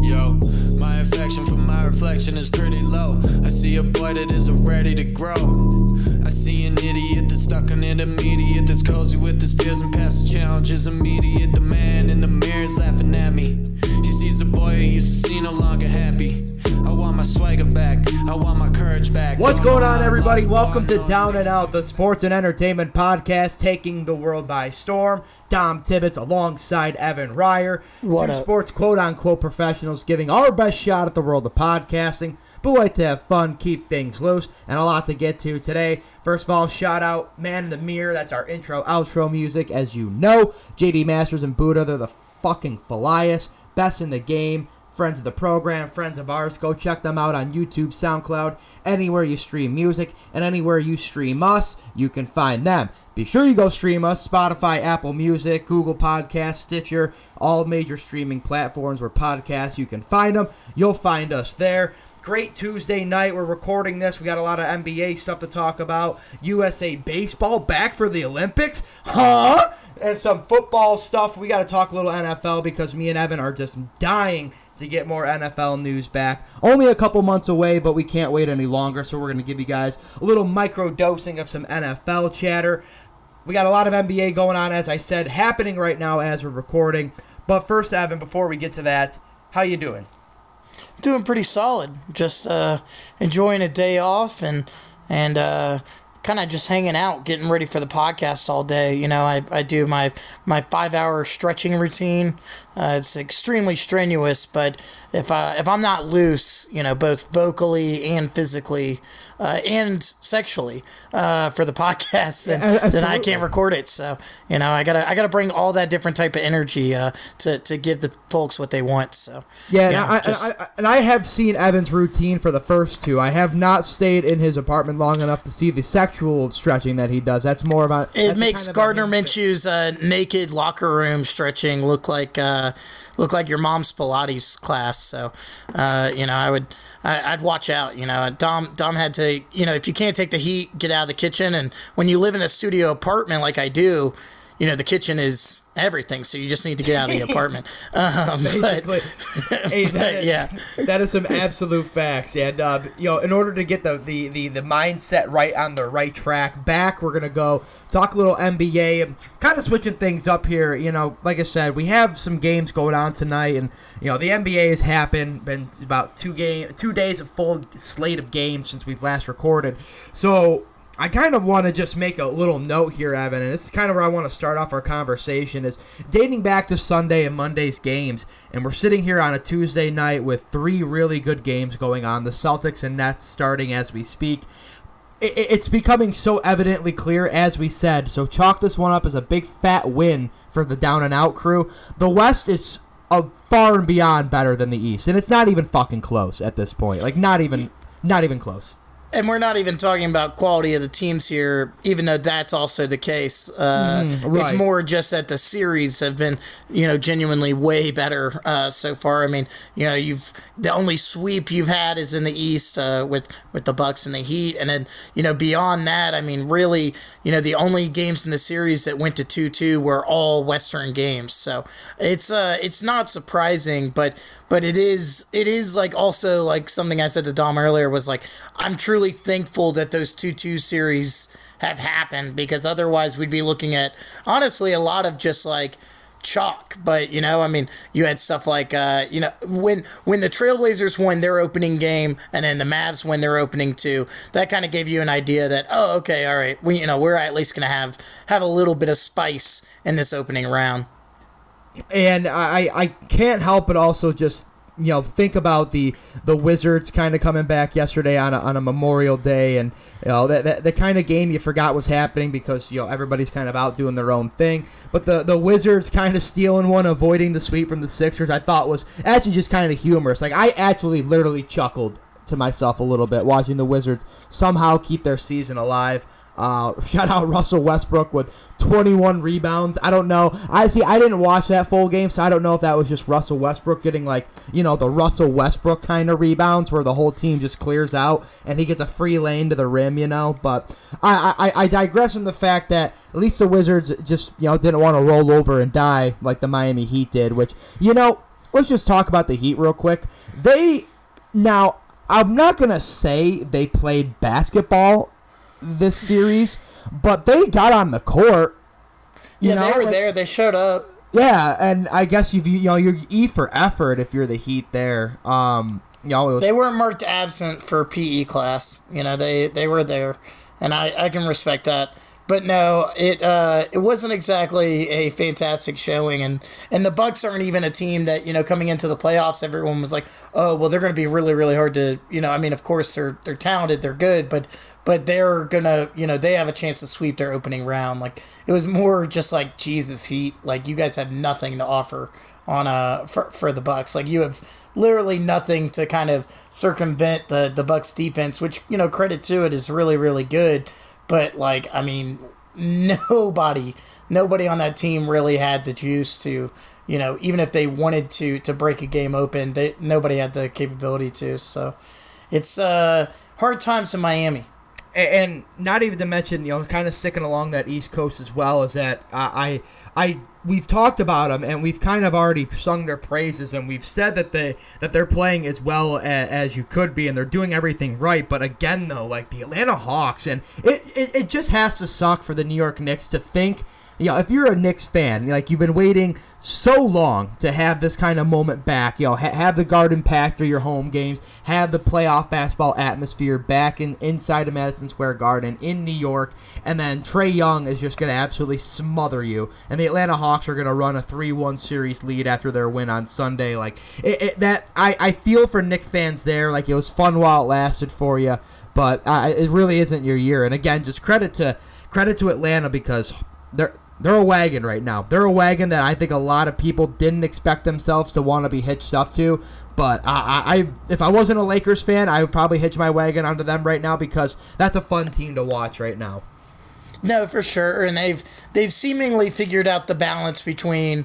Yo, my affection for my reflection is pretty low. I see a boy that isn't ready to grow. I see an idiot that's stuck on intermediate, that's cozy with his fears and past challenges immediate. The man in the mirror is laughing at me. He sees the boy he used to see no longer happy. I want my swagger back. I want my courage back. What's going on, everybody? Welcome to Down and Out, the sports and entertainment podcast taking the world by storm. Dom Tibbetts alongside Evan Ryer. What two up? sports quote unquote professionals giving our best shot at the world of podcasting. But we like to have fun, keep things loose, and a lot to get to today. First of all, shout out Man in the Mirror. That's our intro, outro music. As you know, JD Masters and Buddha, they're the fucking Falias. Best in the game friends of the program, friends of ours. Go check them out on YouTube, SoundCloud, anywhere you stream music, and anywhere you stream us, you can find them. Be sure you go stream us Spotify, Apple Music, Google Podcasts, Stitcher, all major streaming platforms where podcasts you can find them. You'll find us there. Great Tuesday night. We're recording this. We got a lot of NBA stuff to talk about. USA baseball back for the Olympics. Huh? And some football stuff. We got to talk a little NFL because me and Evan are just dying to get more NFL news back. Only a couple months away, but we can't wait any longer. So we're going to give you guys a little micro dosing of some NFL chatter. We got a lot of NBA going on, as I said, happening right now as we're recording. But first, Evan, before we get to that, how you doing? Doing pretty solid. Just uh, enjoying a day off and and uh, kind of just hanging out, getting ready for the podcast all day. You know, I, I do my my five hour stretching routine. Uh, it's extremely strenuous, but if I if I'm not loose, you know, both vocally and physically. Uh, and sexually uh, for the podcast, then, Yeah, then I can't record it. So you know, I gotta I gotta bring all that different type of energy uh, to to give the folks what they want. So Yeah, and, know, I, just- and, I, and I have seen Evan's routine for the first two. I have not stayed in his apartment long enough to see the sexual stretching that he does. That's more about. It makes kind of Gardner Minshew's uh, naked locker room stretching look like uh, look like your mom's Pilates class. So, uh, you know, I would I, I'd watch out. You know, Dom Dom had to you know if you can't take the heat, get out of the kitchen. And when you live in a studio apartment like I do, you know the kitchen is everything. So you just need to get out of the apartment. Um, but, Hey, but, is- yeah. that is some absolute facts. And uh, you know, in order to get the, the, the, the mindset right on the right track, back we're gonna go talk a little NBA and kind of switching things up here. You know, like I said, we have some games going on tonight, and you know the NBA has happened. Been about two game two days of full slate of games since we've last recorded. So I kind of want to just make a little note here, Evan, and this is kind of where I want to start off our conversation is dating back to Sunday and Monday's games, and we're sitting here on a Tuesday night with three really good games going on. The Celtics and Nets starting as we speak. It's becoming so evidently clear, as we said. So chalk this one up as a big fat win for the down and out crew. The West is far and beyond better than the East, and it's not even fucking close at this point. Like not even, not even close. And we're not even talking about quality of the teams here, even though that's also the case. Uh, It's Mm, right. more just that the series have been, you know, genuinely way better uh, so far. I mean, you know, you've the only sweep you've had is in the East uh, with with the Bucks and the Heat, and then you know beyond that, I mean, really, you know, the only games in the series that went to two two were all Western games. So it's uh it's not surprising, but but it is it is like also like something I said to Dom earlier was like I'm truly thankful that those two two series have happened because otherwise we'd be looking at honestly a lot of just like chalk. But you know i mean you had stuff like uh you know when when the trailblazers won their opening game and then the mavs win their opening two that kind of gave you an idea that oh okay all right we you know we're at least gonna have have a little bit of spice in this opening round and I, I can't help but also just you know think about the the Wizards kind of coming back yesterday on a, on a Memorial Day, and you know that, that the kind of game you forgot was happening because you know everybody's kind of out doing their own thing. But the the Wizards kind of stealing one, avoiding the sweep from the Sixers, I thought was actually just kind of humorous. Like I actually literally chuckled to myself a little bit watching the Wizards somehow keep their season alive. Uh, shout out Russell Westbrook with 21 rebounds. I don't know. I see. I didn't watch that full game, so I don't know if that was just Russell Westbrook getting like you know the Russell Westbrook kind of rebounds where the whole team just clears out and he gets a free lane to the rim. You know, but I I, I digress from the fact that at least the Wizards just you know didn't want to roll over and die like the Miami Heat did. Which you know, let's just talk about the Heat real quick. They now. I'm not gonna say they played basketball this series, but they got on the court. Yeah, know? they were there. They showed up. Yeah, and I guess you you know you're E for effort if you're the Heat there. Um, you know, was, they weren't marked absent for PE class. You know, they they were there, and I I can respect that. But no, it uh, it wasn't exactly a fantastic showing, and and the Bucks aren't even a team that you know coming into the playoffs, everyone was like, oh well, they're going to be really really hard to you know. I mean, of course they're they're talented, they're good, but but they're gonna you know they have a chance to sweep their opening round. Like it was more just like Jesus Heat, like you guys have nothing to offer on uh for for the Bucks. Like you have literally nothing to kind of circumvent the the Bucks defense, which you know credit to it is really really good but like, I mean, nobody, nobody on that team really had the juice to, you know, even if they wanted to to break a game open, they nobody had the capability to. So, it's uh hard times in Miami and not even to mention, you know, kind of sticking along that East Coast as well is that I, I, we've talked about them and we've kind of already sung their praises and we've said that they that they're playing as well as, as you could be and they're doing everything right. But again, though, like the Atlanta Hawks and it, it, it just has to suck for the New York Knicks to think you know, if you're a Knicks fan, like you've been waiting so long to have this kind of moment back, you know, ha- have the Garden packed for your home games, have the playoff basketball atmosphere back in inside of Madison Square Garden in New York, and then Trae Young is just going to absolutely smother you, and the Atlanta Hawks are going to run a three-one series lead after their win on Sunday. Like it, it, that, I, I feel for Knick fans there. Like it was fun while it lasted for you, but uh, it really isn't your year. And again, just credit to credit to Atlanta because they're they're a wagon right now. They're a wagon that I think a lot of people didn't expect themselves to want to be hitched up to. But I, I, if I wasn't a Lakers fan, I would probably hitch my wagon onto them right now because that's a fun team to watch right now. No, for sure, and they've they've seemingly figured out the balance between,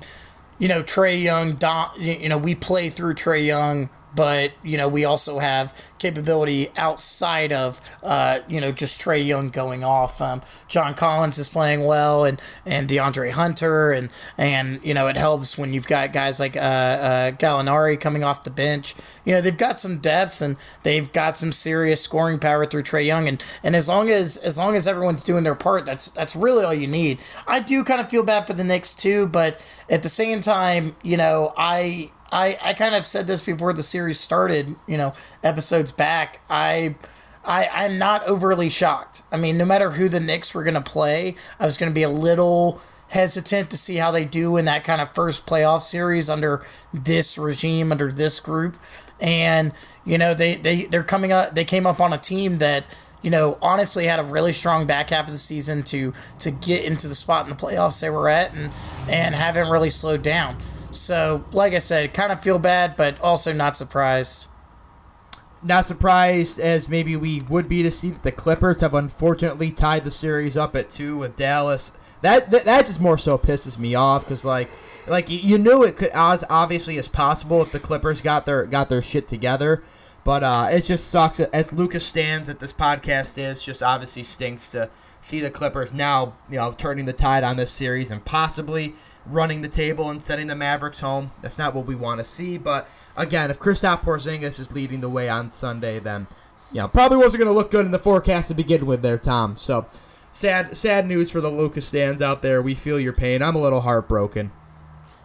you know, Trae Young. Don, you know, we play through Trae Young but you know we also have capability outside of uh, you know just Trae Young going off. Um, John Collins is playing well, and and DeAndre Hunter, and and you know it helps when you've got guys like uh, uh, Gallinari coming off the bench. You know they've got some depth and they've got some serious scoring power through Trae Young, and and as long as as long as everyone's doing their part, that's that's really all you need. I do kind of feel bad for the Knicks too, but at the same time, you know I I, I kind of said this before the series started, you know, episodes back. I I I'm not overly shocked. I mean, no matter who the Knicks were going to play, I was going to be a little hesitant to see how they do in that kind of first playoff series under this regime, under this group. And, you know, they they they're coming up they came up on a team that you know, honestly had a really strong back half of the season to to get into the spot in the playoffs they were at and and haven't really slowed down. So, like I said, kind of feel bad, but also not surprised. Not surprised as maybe we would be to see that the Clippers have unfortunately tied the series up at two with Dallas. That that, that just more so pisses me off because like like you knew it could as obviously as possible if the Clippers got their got their shit together. But uh, it just sucks. As Lucas stands at this podcast is, just obviously stinks to see the Clippers now, you know, turning the tide on this series and possibly running the table and sending the Mavericks home. That's not what we want to see. But again, if Kristaps Porzingis is leading the way on Sunday, then know probably wasn't going to look good in the forecast to begin with, there, Tom. So sad, sad news for the Lucas stands out there. We feel your pain. I'm a little heartbroken.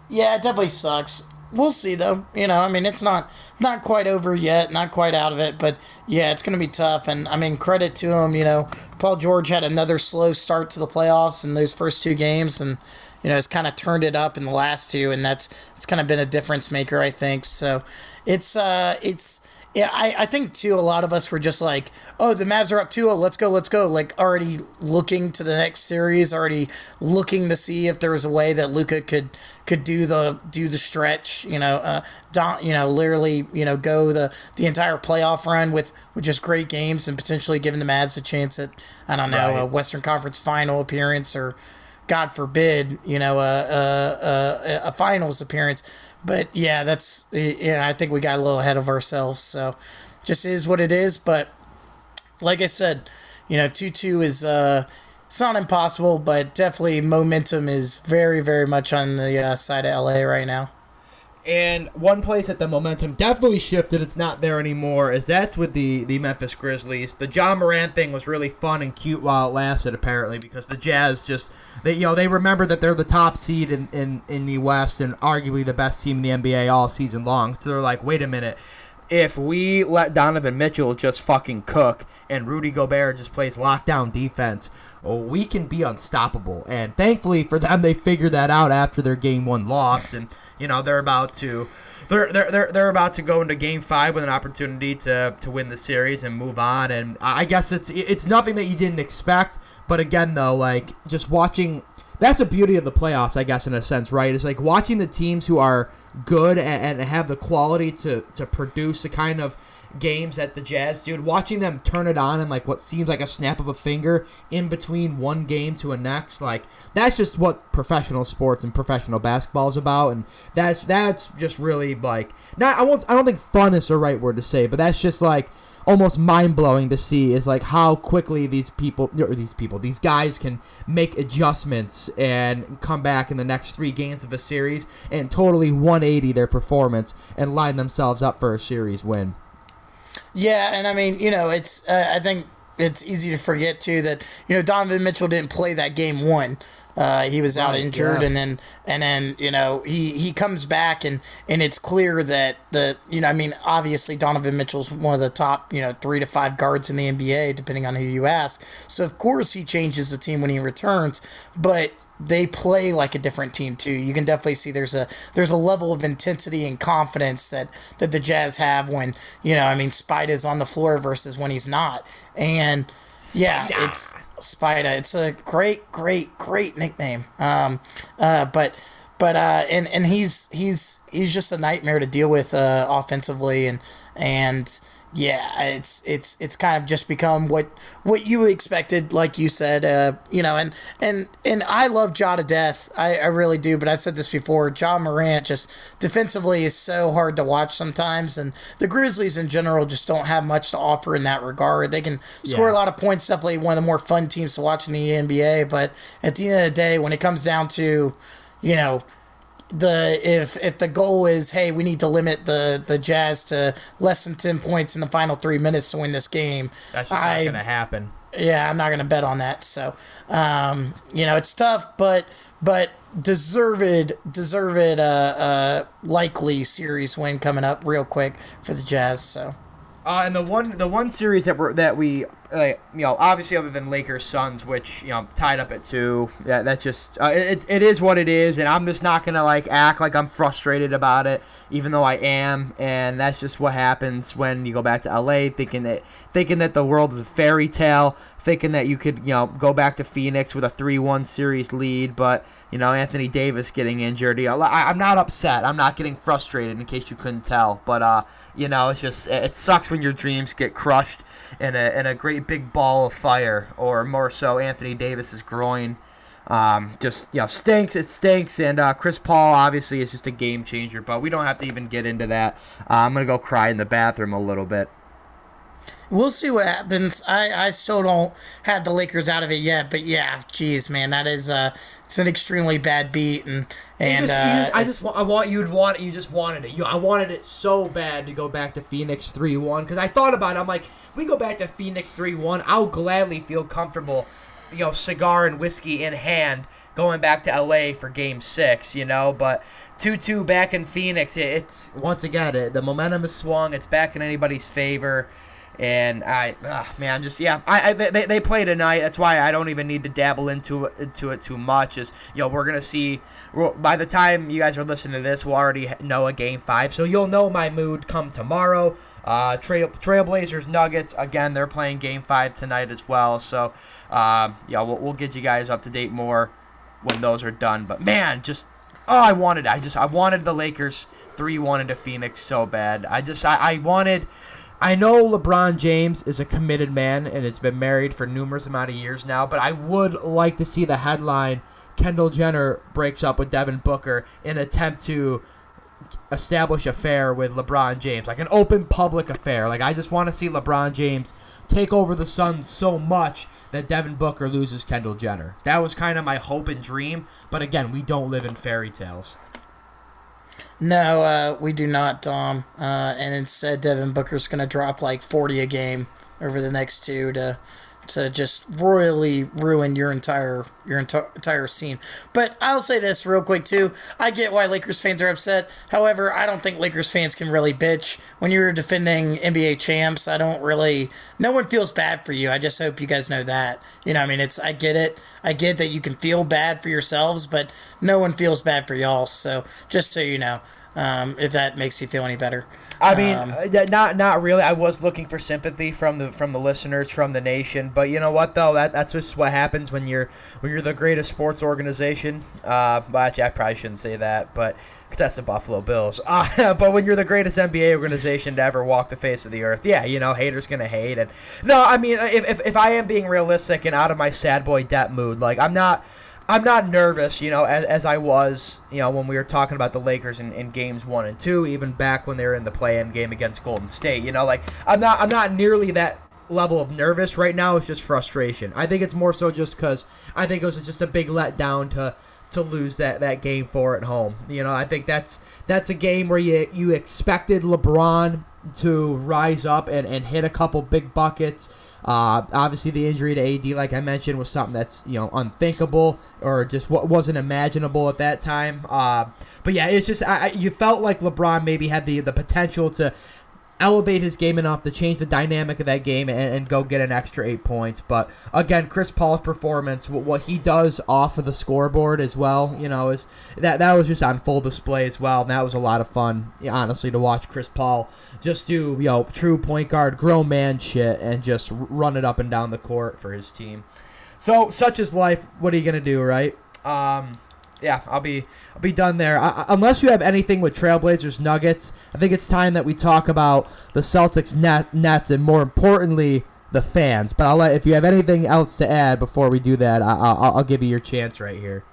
Yeah, it definitely sucks. We'll see though. You know, I mean, it's not not quite over yet, not quite out of it, but yeah, it's going to be tough. And I mean, credit to him. You know, Paul George had another slow start to the playoffs in those first two games, and you know, has kind of turned it up in the last two, and that's it's kind of been a difference maker, I think. So it's uh, it's Yeah, I, I think too. A lot of us were just like, "Oh, the Mavs are up 2-0. Let's go, let's go!" Like already looking to the next series, already looking to see if there was a way that Luka could could do the do the stretch. You know, uh, don, you know, literally, you know, go the the entire playoff run with with just great games and potentially giving the Mavs a chance at I don't know Right. a Western Conference Final appearance or, God forbid, you know, a a, a, a finals appearance. But yeah, that's yeah. I think we got a little ahead of ourselves. So, just is what it is. But like I said, you know, two two is uh, it's not impossible, but definitely momentum is very very much on the uh, side of LA right now. And one place that the momentum definitely shifted, it's not there anymore, is that's with the, the Memphis Grizzlies. The Ja Morant thing was really fun and cute while it lasted, apparently, because the Jazz just they you know they remember that they're the top seed in, in, in the West and arguably the best team in the NBA all season long. So they're like, wait a minute, if we let Donovan Mitchell just fucking cook and Rudy Gobert just plays lockdown defense, we can be unstoppable. And thankfully for them, they figured that out after their game one loss, and you know they're about to. They're, they're, they're, they're about to go into game five with an opportunity to, to win the series and move on and I guess it's it's nothing that you didn't expect but again though like just watching that's the beauty of the playoffs, I guess, in a sense, right? It's like watching the teams who are good and, and have the quality to, to produce the kind of games that the Jazz dude, Watching them turn it on in like what seems like a snap of a finger in between one game to a next, like that's just what professional sports and professional basketball is about, and that's that's just really like not I won't I don't think fun is the right word to say, but that's just like almost mind blowing to see is like how quickly these people or these people these guys can make adjustments and come back in the next three games of a series and totally 180 their performance and line themselves up for a series win. Yeah, and I mean, you know, it's uh, I think it's easy to forget too that you know Donovan Mitchell didn't play that game one. Uh, he was out Right, injured, yeah. and then and then you know he he comes back, and and it's clear that the you know I mean obviously Donovan Mitchell's one of the top you know three to five guards in the NBA depending on who you ask. So of course he changes the team when he returns, but they play like a different team too. You can definitely see there's a there's a level of intensity and confidence that that the Jazz have when you know I mean Spida's on the floor versus when he's not, and yeah, Spida. it's Spida. It's a great, great, great nickname. Um, uh, but but uh, and and he's he's he's just a nightmare to deal with uh, offensively and and yeah, it's it's it's kind of just become what what you expected, like you said, uh, you know, and and and I love Ja to death, I, I really do. But I've said this before, Ja Morant just defensively is so hard to watch sometimes, and the Grizzlies in general just don't have much to offer in that regard. They can score Yeah. a lot of points, definitely one of the more fun teams to watch in the NBA. But at the end of the day, when it comes down to, you know, the if if the goal is hey we need to limit the the Jazz to less than ten points in the final three minutes to win this game, That's just I not going to happen. yeah I'm not gonna bet on that. So um, you know it's tough, but but deserved deserved uh, uh, likely series win coming up real quick for the Jazz. So. Uh, and the one the one series that we're that we uh, you know obviously other than Lakers Suns which you know tied up at two yeah that just uh, it, it is what it is and I'm just not gonna like act like I'm frustrated about it even though I am and that's just what happens when you go back to LA thinking that thinking that the world is a fairy tale thinking that you could you know go back to Phoenix with a three one series lead but you know Anthony Davis getting injured. I, I'm not upset. I'm not getting frustrated in case you couldn't tell. But uh you know it's just it it sucks when your dreams get crushed in a in a great big ball of fire or more so Anthony Davis's groin. Um, just you know stinks it stinks. And uh, Chris Paul obviously is just a game changer but we don't have to even get into that. Uh, I'm gonna go cry in the bathroom a little bit We'll see what happens. I, I still don't have the Lakers out of it yet, but yeah, geez, man, that is uh, it's an extremely bad beat, and and just- uh, just- I just I want you'd want it. you just wanted it. You I wanted it so bad to go back to Phoenix three one because I thought about it. I'm like, we go back to Phoenix three one. I'll gladly feel comfortable, you know, cigar and whiskey in hand, going back to LA for Game Six. You know, but two two back in Phoenix. It, it's once again it, the momentum is swung. It's back in anybody's favor. And I, ah, man, just yeah, I, I they, they play tonight. That's why I don't even need to dabble into it, into it too much. Is you know we're gonna see by the time you guys are listening to this, we'll already know a game five, so you'll know my mood come tomorrow. Uh, Trail Trailblazers Nuggets again. They're playing Game Five tonight as well. So uh, yeah, we'll, we'll get you guys up to date more when those are done. But man, just oh, I wanted. I just I wanted the Lakers three one into Phoenix so bad. I just I, I wanted. I know LeBron James is a committed man and has been married for numerous amount of years now, but I would like to see the headline Kendall Jenner breaks up with Devin Booker in attempt to establish affair with LeBron James, like an open public affair. Like I just want to see LeBron James take over the Suns so much that Devin Booker loses Kendall Jenner. That was kind of my hope and dream, but again, we don't live in fairy tales. No, uh, we do not, Dom. Uh, and instead, Devin Booker's going to drop like 40 a game over the next two to to just royally ruin your entire your enti- entire scene. But I'll say this real quick too. I get why Lakers fans are upset. However, I don't think Lakers fans can really bitch when you're defending NBA champs. I don't really. No one feels bad for you. I just hope you guys know that. You know, I mean, it's. I get it. I get that you can feel bad for yourselves, but no one feels bad for y'all. So just so you know, um, if that makes you feel any better. I mean, um, uh, not not really. I was looking for sympathy from the from the listeners from the nation, but you know what though? That that's just what happens when you're when you're the greatest sports organization. Uh, well, actually, I probably shouldn't say that, but cause that's the Buffalo Bills. Uh, but when you're the greatest NBA organization to ever walk the face of the earth, yeah, you know, haters gonna hate. And no, I mean, if if, if I am being realistic and out of my sad boy debt mood, like I'm not. I'm not nervous, you know, as, as I was, you know, when we were talking about the Lakers in, in games one and two, even back when they were in the play-in game against Golden State. You know, like I'm not I'm not nearly that level of nervous right now. It's just frustration. I think it's more so just because I think it was just a big letdown to to lose that, that game four at home. You know, I think that's that's a game where you you expected LeBron to rise up and, and hit a couple big buckets uh, obviously, the injury to AD, like I mentioned, was something that's you know unthinkable or just what wasn't imaginable at that time. Uh, but yeah, it's just I, you felt like LeBron maybe had the the potential to elevate his game enough to change the dynamic of that game and, and, go get an extra eight points. But again, Chris Paul's performance, what, he does off of the scoreboard as well, you know, is that that was just on full display as well. And that was a lot of fun, honestly, to watch Chris Paul just do you know true point guard, grown man shit, and just run it up and down the court for his team. So such is life. What are you gonna do, right? Um, yeah, I'll be I'll be done there. I, unless you have anything with Trailblazers Nuggets, I think it's time that we talk about the Celtics net, Nets and more importantly the fans. But I'll let if you have anything else to add before we do that, I, I'll, I'll give you your chance right here.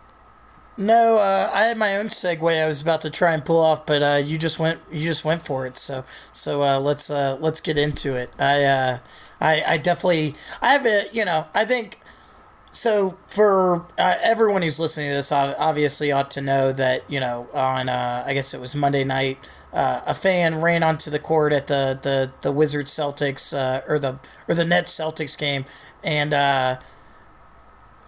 No, uh, I had my own segue I was about to try and pull off, but uh, you just went you just went for it. So so uh, let's uh, let's get into it. I, uh, I I definitely I have a you know I think so for uh, everyone who's listening to this, obviously ought to know that you know on uh, I guess it was Monday night, uh, a fan ran onto the court at the the the Wizards Celtics uh, or the or the Nets Celtics game, and uh,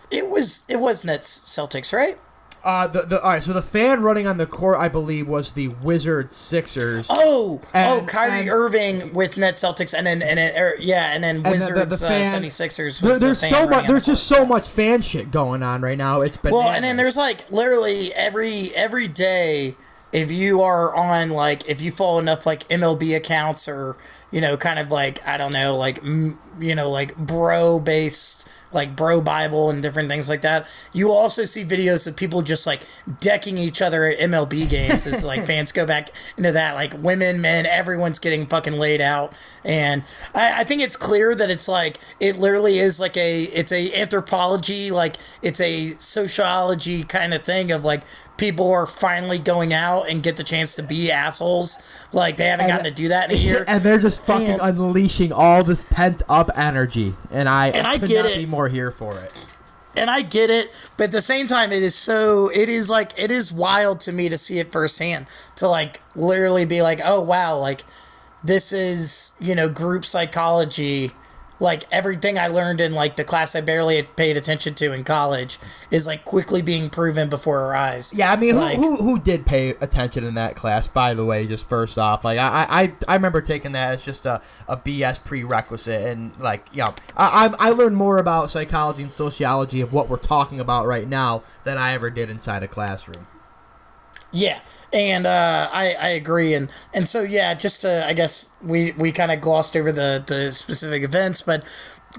it was it was Nets Celtics, right? Uh, the, the all right. So the fan running on the court, I believe, was the Wizards Sixers. Oh, oh and, oh, Kyrie and, Irving with net Celtics, and then and then er, yeah, and then and Wizards the, the, the uh, 76ers. There, there's the so much. There's just so much fan shit going on right now. It's been well, and then there's like literally every every day. If you are on like if you follow enough like MLB accounts or you know kind of like I don't know like you know like bro based like Bro Bible and different things like that. You will also see videos of people just like decking each other at MLB games as like fans go back into that. Like women, men, everyone's getting fucking laid out. And I, I think it's clear that it's like it literally is like a it's a anthropology, like it's a sociology kind of thing of like people are finally going out and get the chance to be assholes. Like they haven't and, gotten to do that in a year, and they're just fucking and, unleashing all this pent up energy. And I and I, I get it. Be more here for it. And I get it, but at the same time, it is so. It is like it is wild to me to see it firsthand. To like literally be like, oh wow, like this is you know group psychology like everything I learned in like the class I barely had paid attention to in college is like quickly being proven before our eyes. Yeah, I mean, like, who, who, who did pay attention in that class? By the way, just first off, like I I, I remember taking that as just a, a BS prerequisite, and like you know, I I learned more about psychology and sociology of what we're talking about right now than I ever did inside a classroom. Yeah, and uh, I I agree, and and so yeah, just to, I guess we we kind of glossed over the the specific events, but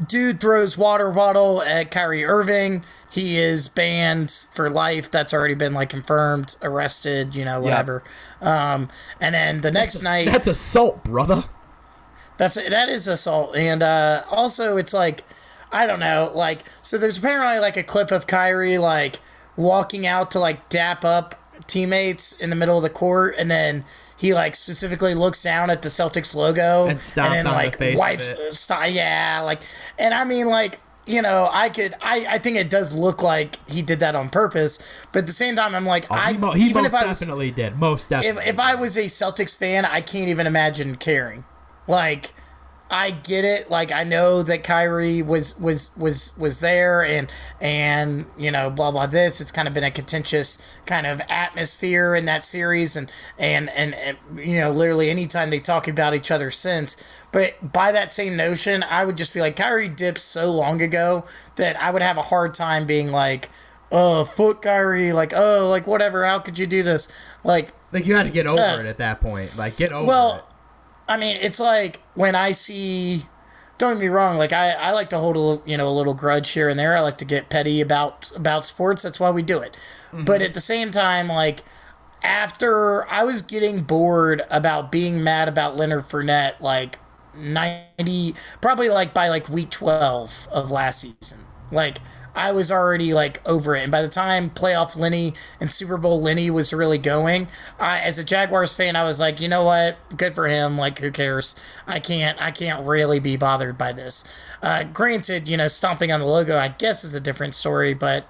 dude throws water bottle at Kyrie Irving. He is banned for life. That's already been like confirmed, arrested, you know, whatever. Um, and then the next night, That's assault, brother. that's that is assault, and uh, also it's like I don't know, like so. There's apparently like a clip of Kyrie like walking out to like dap up teammates in the middle of the court, and then he like specifically looks down at the Celtics logo And stomps then on the like wipes, st- yeah, like, and I mean like. You know, I could. I, I think it does look like he did that on purpose, but at the same time, I'm like, I Oh, he, mo- even if I was definitely did. Most definitely. if, if I was a Celtics fan, I can't even imagine caring. Like, I get it. Like, I know that Kyrie was was was was there, and and you know, blah blah. This it's kind of been a contentious kind of atmosphere in that series, and and and, and you know, literally anytime they talk about each other since. But by that same notion, I would just be like, Kyrie dipped so long ago that I would have a hard time being like. Oh, foot Kyrie, like, oh, like, whatever, how could you do this? Like, like you had to get over Uh, it at that point. Like get over well, it. I mean, it's like when I see. Don't get me wrong. Like I, I like to hold a little, you know a little grudge here and there. I like to get petty about about sports. That's why we do it. Mm-hmm. But at the same time, like after I was getting bored about being mad about Leonard Fournette, like ninety, probably like by like week twelve of last season. Like I was already like over it, and by the time playoff Lenny and Super Bowl Lenny was really going, I, as a Jaguars fan, I was like, you know what, good for him. Like, who cares? I can't, I can't really be bothered by this. Uh, granted, you know, stomping on the logo, I guess, is a different story, but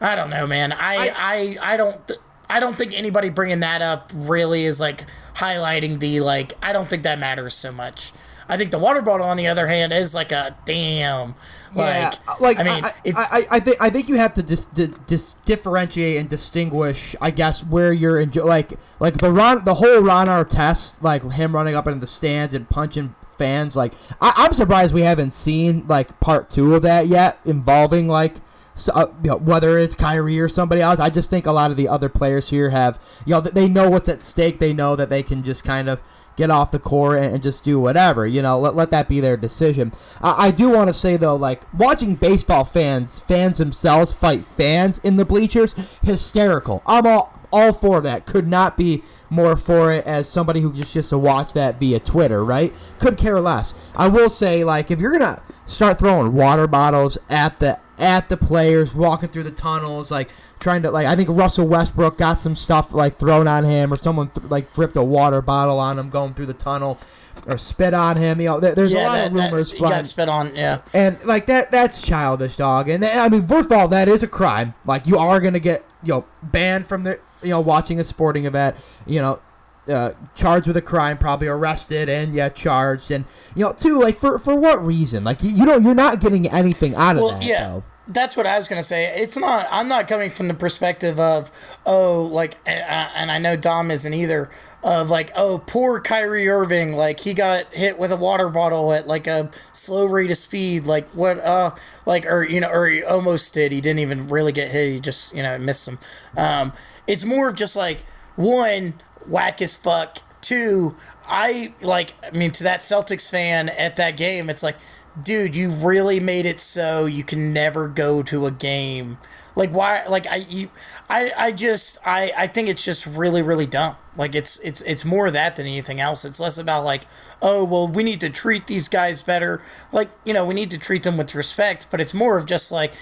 I don't know, man. I, I, I, don't. Th- I don't think anybody bringing that up really is like highlighting the like. I don't think that matters so much. I think the water bottle, on the other hand, is like a damn. Like, yeah, like I mean, I, it's I, I think I think you have to dis, dis, dis, differentiate and distinguish. I guess where you're enjo- like like the Ron the whole Ron Artest like him running up into the stands and punching fans. Like I, I'm surprised we haven't seen like part two of that yet involving like. So, uh, you know, whether it's Kyrie or somebody else, I just think a lot of the other players here have, you know, they know what's at stake. They know that they can just kind of get off the court and, and just do whatever. You know, let, let that be their decision. I, I do want to say though, like watching baseball fans, fans themselves fight fans in the bleachers, hysterical. I'm all all for that. Could not be more for it as somebody who just just to watch that via Twitter, right? Could care less. I will say, like, if you're gonna start throwing water bottles at the at the players, walking through the tunnels, like trying to like, I think Russell Westbrook got some stuff like thrown on him, or someone th- like dripped a water bottle on him going through the tunnel, or spit on him. You know, there, there's a lot that, of rumors flying. got spit on. Yeah, And like that that's childish, dog. And I mean, first of all, that is a crime. Like you are gonna get you know banned from the you know watching a sporting event. You know, uh, charged with a crime, probably arrested and yeah, charged. And you know, too like for for what reason? Like you, you don't you're not getting anything out of Well, that. yeah. Though. That's what I was gonna say. It's not. I'm not coming from the perspective of, oh, like, and I know Dom isn't either. Of like, oh, poor Kyrie Irving, like he got hit with a water bottle at like a slow rate of speed, like what, uh, like, or you know, or he almost did. He didn't even really get hit. He just, you know, missed some. Um, it's more of just like one whack as fuck. Two, I like. I mean, to that Celtics fan at that game, it's like dude, you really made it so you can never go to a game. Like why? Like I, you, I, I just, I, I think it's just really, really dumb. Like it's, it's, it's more of that than anything else. It's less about like, oh, well, we need to treat these guys better. Like you know, we need to treat them with respect. But it's more of just like,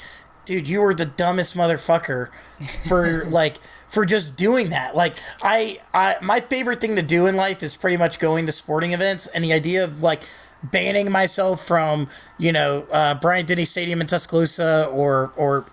dude, you were the dumbest motherfucker for like for just doing that. Like I, I, my favorite thing to do in life is pretty much going to sporting events, and the idea of like banning myself from you know uh, Bryant Denny Stadium in Tuscaloosa or or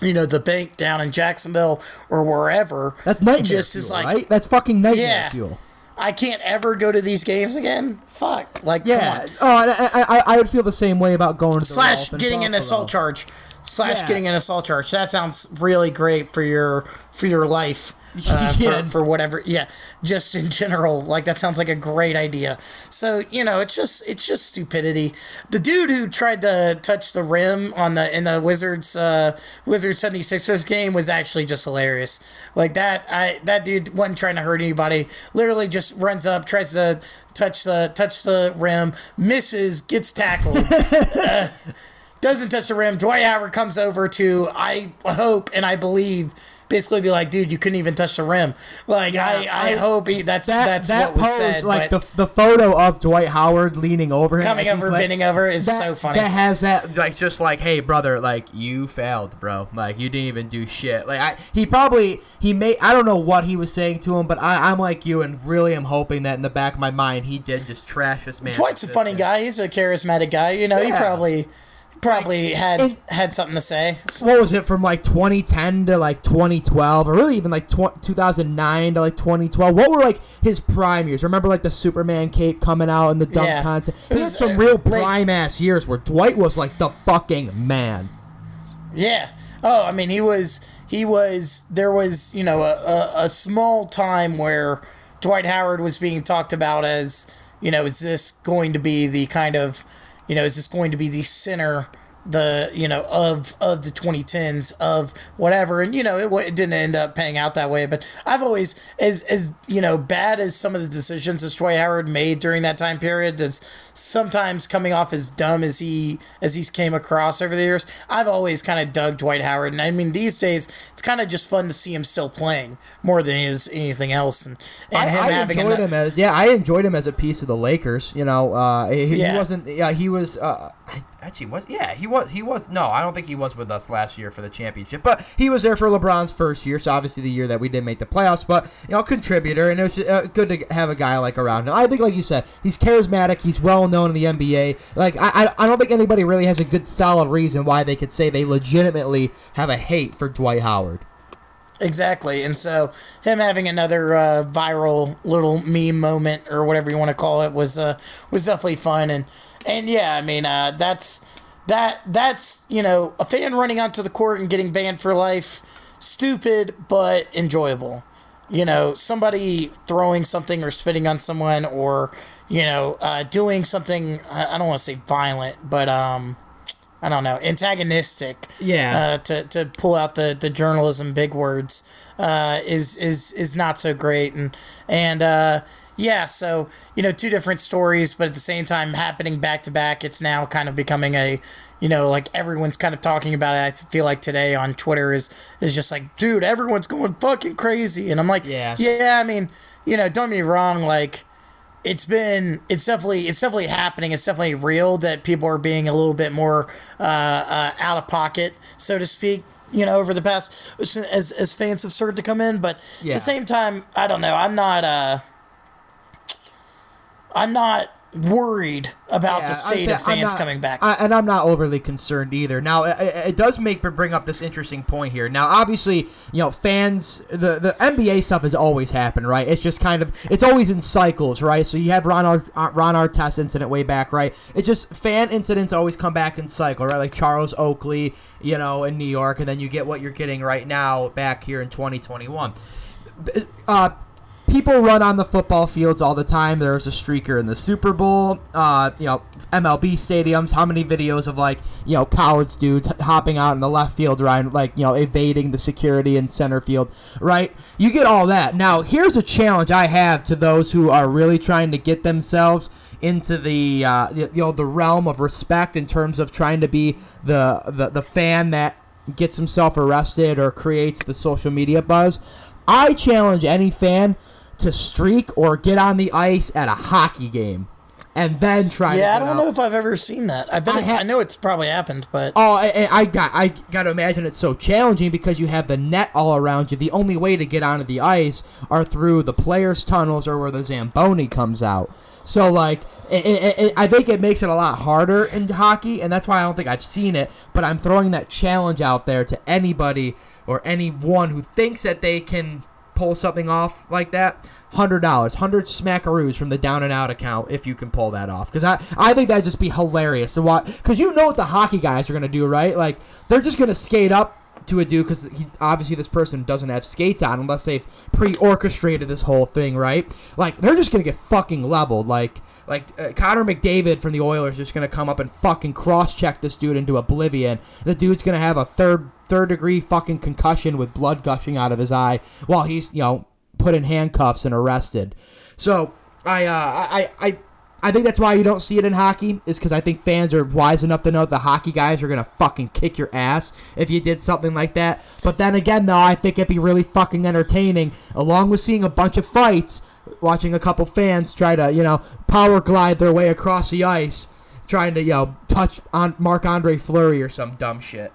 you know the bank down in Jacksonville or wherever. That's nightmare just fuel, is like right? That's fucking nightmare Yeah. fuel. I can't ever go to these games again. Fuck, like Yeah. Oh, I, I, I would feel the same way about going to the Slash getting an assault charge. Slash Yeah. getting an assault charge. That sounds really great for your for your life. Uh, Yeah. for, for whatever, yeah, just in general, like that sounds like a great idea. So you know, it's just it's just stupidity. The dude who tried to touch the rim on the in the Wizards uh, Wizards 76ers game was actually just hilarious. Like that, I that dude wasn't trying to hurt anybody. Literally, just runs up, tries to touch the touch the rim, misses, gets tackled doesn't touch the rim. Dwight Howard comes over to, I hope and I believe, basically be like, dude, you couldn't even touch the rim. Like, I, I, I- hope he, that's That that's that what was said. like but the the photo of Dwight Howard leaning over him, coming over, like- bending over is that, so funny. That has that like just like, hey brother, like you failed, bro. Like you didn't even do shit. Like I, he probably he may I don't know what he was saying to him, but I, I'm like you and really am hoping that in the back of my mind he did just trash this man. Dwight's a funny guy. He's a charismatic guy. You know, he probably probably had and- had something to say. What was it from like 2010 to like 2012, or really even like tw- 2009 to like 2012? What were like his prime years? Remember like the Superman cape coming out and the dunk Yeah. contest? It He had was, some uh, real late- prime ass years where Dwight was like the fucking man. Yeah. Oh, I mean, he was he was there was you know a, a, a small time where Dwight Howard was being talked about as you know is this going to be the kind of you know is this going to be the center the you know of of the 2010s of whatever and you know it, it didn't end up paying out that way but i've always as as you know bad as some of the decisions that Dwight Howard made during that time period as sometimes coming off as dumb as he as he's came across over the years i've always kind of dug Dwight Howard and i mean these days it's kind of just fun to see him still playing more than is anything else and, and I, him I having enjoyed him as yeah, I enjoyed him as a piece of the Lakers. You know, uh, he, he wasn't. Yeah, he was. Uh, Actually, was yeah, he was. He was. No, I don't think he was with us last year for the championship, but he was there for LeBron's first year. So obviously the year that we didn't make the playoffs, but you know, contributor, and it was uh, good to have a guy like around him. I think, like you said, he's charismatic. He's well known in the NBA. Like I, I, I don't think anybody really has a good solid reason why they could say they legitimately have a hate for Dwight Howard. Exactly, and so him having another uh, viral little meme moment or whatever you want to call it was uh, was definitely fun, and and yeah, I mean uh, that's that that's you know a fan running onto the court and getting banned for life, stupid but enjoyable. You know, somebody throwing something or spitting on someone, or you know, uh, doing something. I don't want to say violent, but um, I don't know, antagonistic. Yeah. Uh, to, to pull out the, the journalism big words uh, is is is not so great and and uh, yeah so you know two different stories but at the same time happening back to back it's now kind of becoming a you know like everyone's kind of talking about it. I feel like today on Twitter is is just like dude everyone's going fucking crazy. And I'm like Yeah. yeah I mean you know don't get me wrong like it's been it's definitely it's definitely happening. It's definitely real that people are being a little bit more uh, uh, out of pocket so to speak you know over the past as as fans have started to come in. But at the same time i don't know. I'm not uh i'm not worried about Yeah, the state of fans not- coming back I, and I'm not overly concerned either. Now, it, it does make bring up this interesting point here. Now, obviously, you know, fans, the the NBA stuff has always happened, right? It's just kind of it's always in cycles, right? So you have Ron Ar- Ron Artest incident way back, right? It just fan incidents always come back in cycle, right? Like Charles Oakley, you know, in New York, and then you get what you're getting right now back here in 2021 uh, people run on the football fields all the time. There was a streaker in the Super Bowl. Uh, you know, MLB stadiums. How many videos of like you know college dudes hopping out in the left field, right? Like you know evading the security in center field, right? You get all that. Now here's a challenge I have to those who are really trying to get themselves into the uh, you know the realm of respect in terms of trying to be the the, the fan that gets himself arrested or creates the social media buzz. I challenge any fan to streak or get on the ice at a hockey game and then try to yeah i don't out. know if i've ever seen that i bet I ha- I know it's probably happened but Oh, I, I I got I got to imagine it's so challenging because you have the net all around you. The only way to get onto the ice are through the players' tunnels or where the zamboni comes out. So like, it, it, it, I think it makes it a lot harder in hockey, and that's why I don't think I've seen it. But I'm throwing that challenge out there to anybody or anyone who thinks that they can pull something off like that. hundred dollars, hundred smackaroos from the down and out account if you can pull that off. Because I, I think that'd just be hilarious to watch. Because you know what the hockey guys are gonna do, right? Like they're just gonna skate up to a dude because obviously this person doesn't have skates on unless they've pre-orchestrated this whole thing, right? Like they're just gonna get fucking leveled. Like like uh, Connor McDavid from the Oilers just gonna come up and fucking cross-check this dude into oblivion. The dude's gonna have a third third degree fucking concussion with blood gushing out of his eye while he's you know put in handcuffs and arrested. So I uh, I I. I think that's why you don't see it in hockey, is because I think fans are wise enough to know the hockey guys are gonna fucking kick your ass if you did something like that. But then again, though, I think it'd be really fucking entertaining, along with seeing a bunch of fights, watching a couple fans try to, you know, power glide their way across the ice, trying to, you know, touch on Marc Andre Fleury or some dumb shit.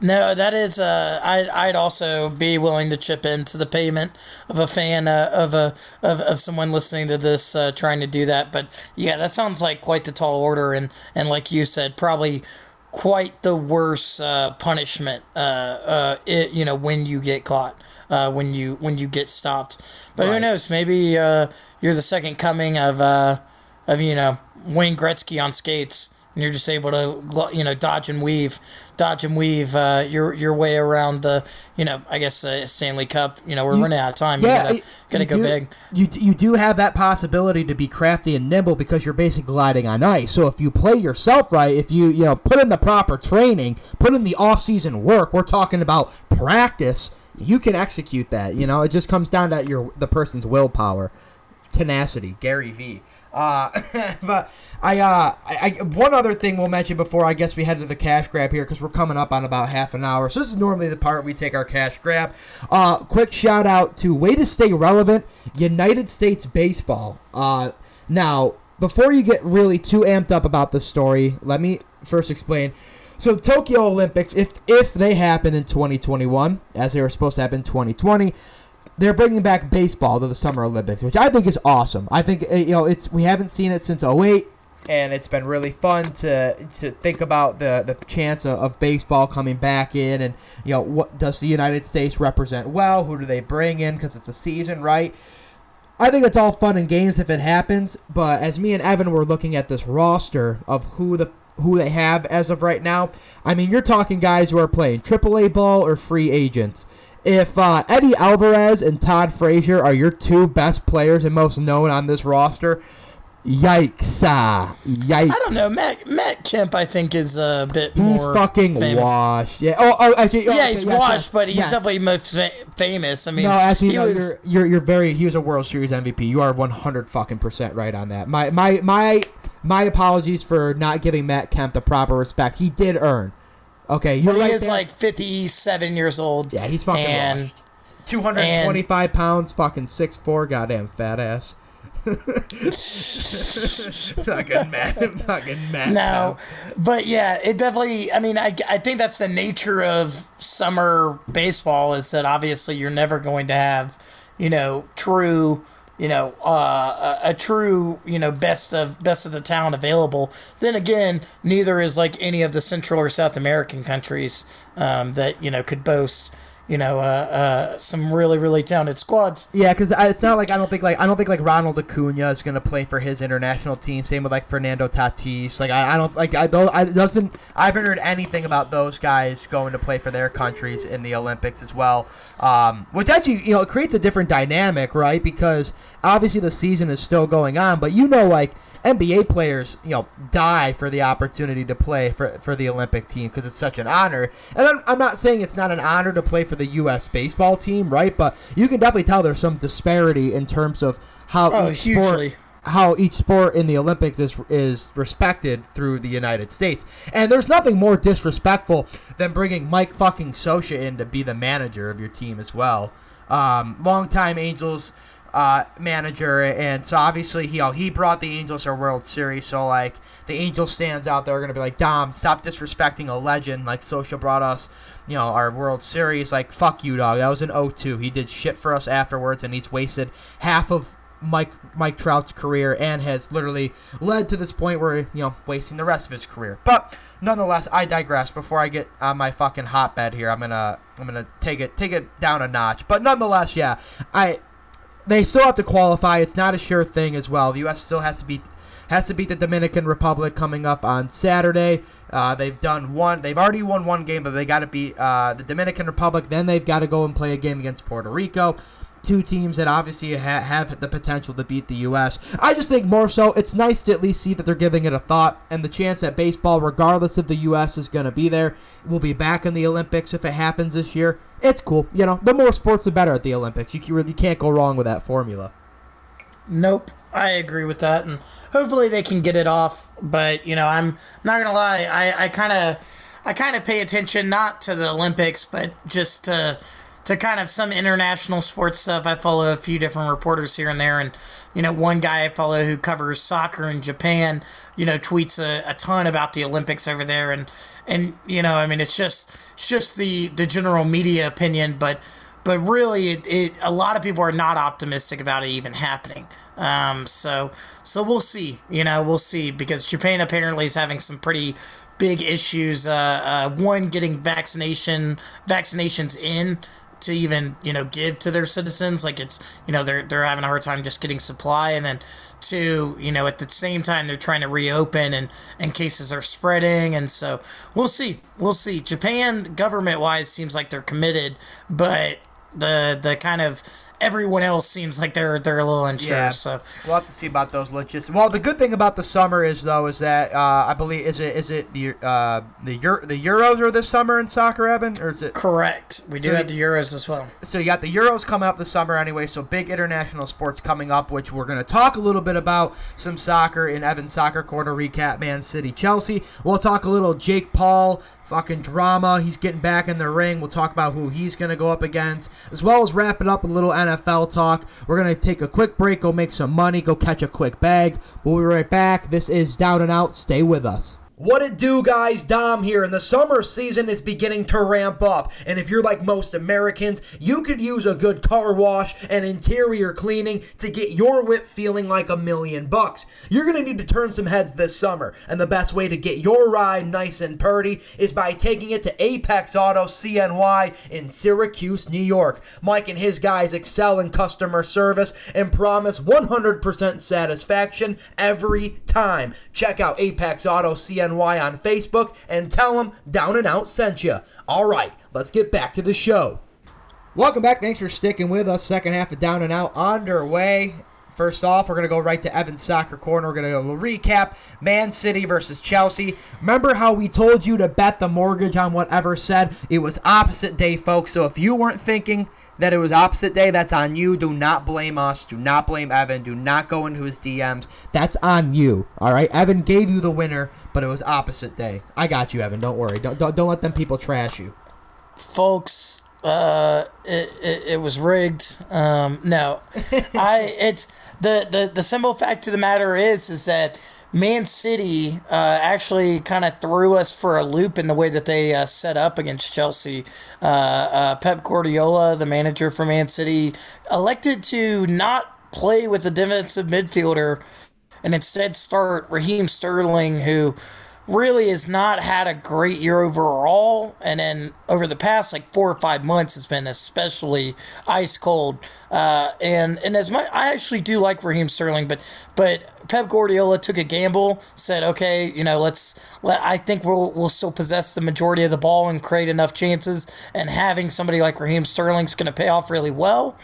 No, that is. Uh, I'd I'd also be willing to chip into the payment of a fan uh, of a of, of someone listening to this uh, trying to do that. But yeah, that sounds like quite the tall order, and and like you said, probably quite the worst uh, punishment. Uh, uh, it, you know, when you get caught, uh, when you when you get stopped. But who knows? Maybe uh, you're the second coming of uh, of you know Wayne Gretzky on skates. And you're just able to, you know, dodge and weave, dodge and weave uh, your your way around the, you know, I guess uh, Stanley Cup. You know, we're running out of time. you gotta, gotta you go do, big. You you do have that possibility to be crafty and nimble because you're basically gliding on ice. So if you play yourself right, if you you know put in the proper training, put in the off season work, we're talking about practice. You can execute that. You know, it just comes down to your the person's willpower, tenacity. Gary V. Uh, but I, uh, I, I, one other thing we'll mention before I guess we head to the cash grab here because we're coming up on about half an hour. So this is normally the part we take our cash grab. Uh, quick shout out to way to stay relevant, United States baseball. Uh, now before you get really too amped up about this story, let me first explain. So Tokyo Olympics, if if they happen in 2021, as they were supposed to happen in 2020, they're bringing back baseball to the Summer Olympics, which I think is awesome. I think uh, you know it's we haven't seen it since 08 and it's been really fun to to think about the the chance of, of baseball coming back in and you know what does the United States represent well? Who do they bring in cuz it's a season, right? I think it's all fun and games if it happens, but as me and Evan were looking at this roster of who the who they have as of right now, I mean, you're talking guys who are playing AAA ball or free agents. If uh, Eddy Alvarez and Todd Frazier are your two best players and most known on this roster, yikes! Uh, yikes! I don't know. Matt Matt Kemp, I think, is a bit He's more fucking famous. washed. Yeah. Oh, oh actually. oh, Yeah, okay, he's yes, washed, yes, but he's yes. definitely most fa- famous. I mean, No, actually, he no. was. You're, you're you're very. He was a World Series MVP. You are 100 fucking percent right on that. My my my my apologies for not giving Matt Kemp the proper respect. He did earn. Okay, you're But right he is there. like 57 years old. yeah, he's fucking and washed. 225 pounds, fucking 6'4", goddamn fat ass. fucking mad, fucking mad. No, but yeah, it definitely. I mean, I, I think that's the nature of summer baseball is that obviously you're never going to have, you know, true, you know, uh, a, a true, you know, best of best of the talent available. Then again, neither is like any of the Central or South American countries um, that you know could boast. You know, uh, uh, some really, really talented squads. Yeah, because it's not like I don't think like I don't think like Ronald Acuna is gonna play for his international team. Same with like Fernando Tatis. Like I, I don't like I don't I doesn't I haven't heard anything about those guys going to play for their countries in the Olympics as well. Um, which actually you know it creates a different dynamic, right? Because obviously the season is still going on, but you know like NBA players, you know, die for the opportunity to play for, for the Olympic team because it's such an honor. And I'm, I'm not saying it's not an honor to play for the U.S. baseball team, right? But you can definitely tell there's some disparity in terms of how Oh, each hugely. sport how each sport in the Olympics is is respected through the United States. And there's nothing more disrespectful than bringing Mike fucking Scioscia in to be the manager of your team as well. Um, longtime Angels uh, manager, and so obviously he he brought the Angels our World Series. So like the Angels stands out there are gonna be like, Dom, stop disrespecting a legend. Like Scioscia brought us, you know, our World Series. Like fuck you, dog. That was an 0-2. He did shit for us afterwards, and he's wasted half of Mike Mike Trout's career and has literally led to this point where you know wasting the rest of his career. But nonetheless, I digress. Before I get on my fucking hotbed here, I'm gonna I'm gonna take it take it down a notch. But nonetheless, yeah, I they still have to qualify. It's not a sure thing as well. The U.S. still has to beat has to beat the Dominican Republic coming up on Saturday. Uh, they've done one. They've already won one game, but they got to beat uh, the Dominican Republic. Then they've got to go and play a game against Puerto Rico. Two teams that obviously ha- have the potential to beat the U.S. I just think more so, it's nice to at least see that they're giving it a thought, and the chance that baseball, regardless of the U.S., is going to be there. We'll be back in the Olympics if it happens this year. It's cool, you know. The more sports, the better at the Olympics. You really can't go wrong with that formula. Nope, I agree with that, and hopefully they can get it off. But you know, I'm not gonna lie, I I kind of I kind of pay attention not to the Olympics, but just to to kind of some international sports stuff. I follow a few different reporters here and there, and you know, one guy I follow who covers soccer in Japan, you know, tweets a, a ton about the Olympics over there, and and you know, I mean, it's just it's just the the general media opinion, but but really, it, it a lot of people are not optimistic about it even happening. Um, so so we'll see. You know, we'll see because Japan apparently is having some pretty big issues. Uh, uh, one getting vaccination vaccinations in to even you know give to their citizens. Like it's you know they're they're having a hard time just getting supply. And then two you know at the same time they're trying to reopen and and cases are spreading. And so we'll see. We'll see. Japan government wise seems like they're committed. But the the kind of everyone else seems like they're they're a little unsure. Yeah. So We'll have to see about those logistics. Well, the good thing about the summer is though is that uh, I believe is it is it the uh, the Euro, the Euros are this summer in soccer, Evan, or is it? correct, we do So have the Euros as well. So you got the Euros coming up this summer anyway. So big international sports coming up, which we're going to talk a little bit about some soccer in Evan's soccer corner recap. Man City, Chelsea. We'll talk a little Jake Paul. Fucking drama. He's getting back in the ring. We'll talk about who he's going to go up against, as well as wrap it up a little NFL talk. We're going to take a quick break, go make some money, go catch a quick bag. We'll be right back. This is Down and Out. Stay with us. What it do, guys? Dom here, and the summer season is beginning to ramp up. And if you're like most Americans, you could use a good car wash and interior cleaning to get your whip feeling like a million bucks. You're gonna need to turn some heads this summer, and the best way to get your ride nice and purty is by taking it to Apex Auto CNY in Syracuse, New York. Mike and his guys excel in customer service and promise 100% satisfaction every time. Check out Apex Auto CNY on Facebook and tell them Down and Out sent you. All right, let's get back to the show. Welcome back. Thanks for sticking with us. Second half of Down and Out underway. First off, we're going to go right to Evan's Soccer Corner. We're going to go recap Man City versus Chelsea. Remember how we told you to bet the mortgage on whatever said? It was opposite day, folks. So if you weren't thinking that it was opposite day, that's on you. Do not blame us. Do not blame Evan. Do not go into his DMs. That's on you. All right? Evan gave you the winner, but it was opposite day. I got you, Evan. Don't worry. Don't, don't, don't let them people trash you. folks uh it, it, it was rigged um no i it's the, the the simple fact of the matter is is that man city uh actually kind of threw us for a loop in the way that they uh, set up against chelsea. Uh, uh pep guardiola the manager for man city elected to not play with the defensive midfielder and instead start raheem sterling who really has not had a great year overall. And then over the past like four or five months, it's been especially ice cold. Uh, and and as much, I actually do like Raheem Sterling, but but Pep Guardiola took a gamble, said, okay, you know, let's. Let, I think we'll we'll still possess the majority of the ball and create enough chances, and having somebody like Raheem Sterling's going to pay off really well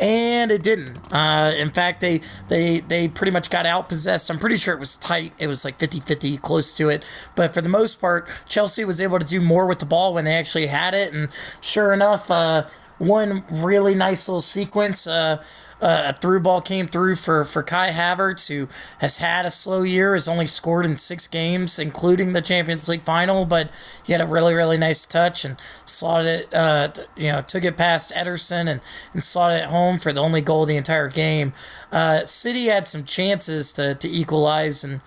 and it didn't. Uh, in fact, they they they pretty much got outpossessed. I'm pretty sure it was tight. It was like 50-50, close to it. But for the most part, Chelsea was able to do more with the ball when they actually had it. And sure enough, uh, one really nice little sequence. Uh, uh, a through ball came through for, for Kai Havertz, who has had a slow year, has only scored in six games, including the Champions League final, but he had a really, really nice touch and slotted it, uh, t- you know, took it past Ederson and, and slotted it home for the only goal of the entire game. Uh, City had some chances to, to equalize, and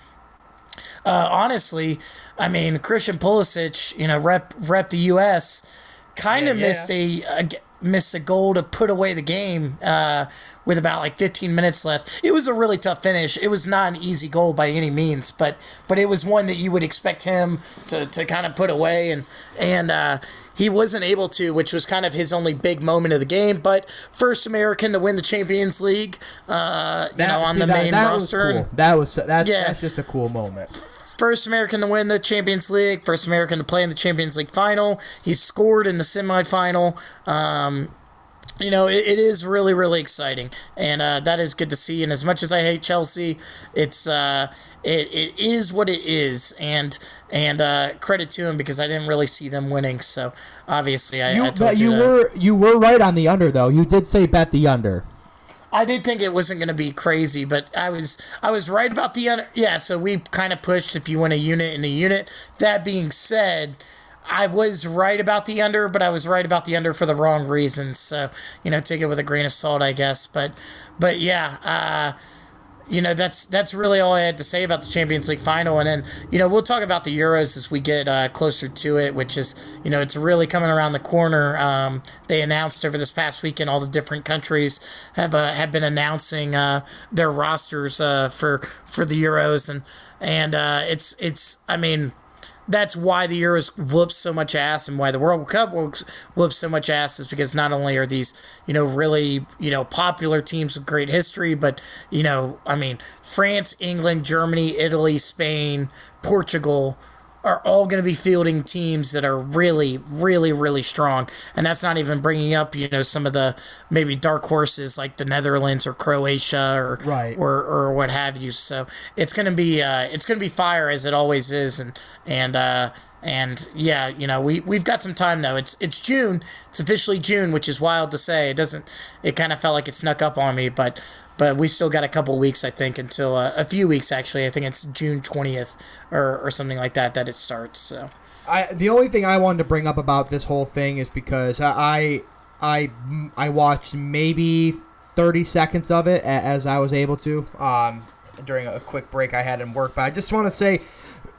uh, honestly, I mean, Christian Pulisic, you know, rep, rep the U.S., kind of Yeah, yeah. missed a, a missed a goal to put away the game uh, with about like 15 minutes left. It was a really tough finish. It was not an easy goal by any means, but but it was one that you would expect him to, to kind of put away, and and uh, he wasn't able to, which was kind of his only big moment of the game. But first American to win the Champions League, uh, you know, on see, the that- main that was roster. cool. That was that's, Yeah. that's just a cool moment. first American to win the Champions League, first American to play in the Champions League final. He scored in the semifinal. Um, you know, it, it is really, really exciting, and uh, that is good to see. And as much as I hate Chelsea, it's uh, it, it is what it is, and and uh, credit to him because I didn't really see them winning. So obviously, I, You, I told you, you to- were you were right on the under though. You did say bet the under. I did think it wasn't going to be crazy, but I was I was right about the un- yeah. So we kind of pushed if you win a unit in a unit. That being said, I was right about the under, but I was right about the under for the wrong reasons. So you know, take it with a grain of salt, I guess. But but yeah. Uh, you know that's that's really all I had to say about the Champions League final, and then you know we'll talk about the Euros as we get uh, closer to it, which is you know it's really coming around the corner. Um, they announced over this past weekend all the different countries have uh, have been announcing uh, their rosters uh, for for the Euros, and and uh, it's it's I mean that's why the Euros whoops so much ass and why the World Cup whoops, whoops so much ass is because not only are these, you know, really, you know, popular teams with great history, but, you know, I mean, France, England, Germany, Italy, Spain, Portugal are all going to be fielding teams that are really, really, really strong. And that's not even bringing up, you know, some of the maybe dark horses like the Netherlands or Croatia or Right. or, or what have you. So it's gonna be uh, it's gonna be fire as it always is, and and uh, and yeah, you know we we've got some time though. It's it's June. It's officially June, which is wild to say. It doesn't. It kind of felt like it snuck up on me, but but we've still got a couple weeks, I think, until uh, a few weeks actually. I think it's June twentieth or or something like that that it starts. So I the only thing I wanted to bring up about this whole thing is because I I I watched maybe thirty seconds of it as I was able to um, during a quick break I had in work. But I just want to say,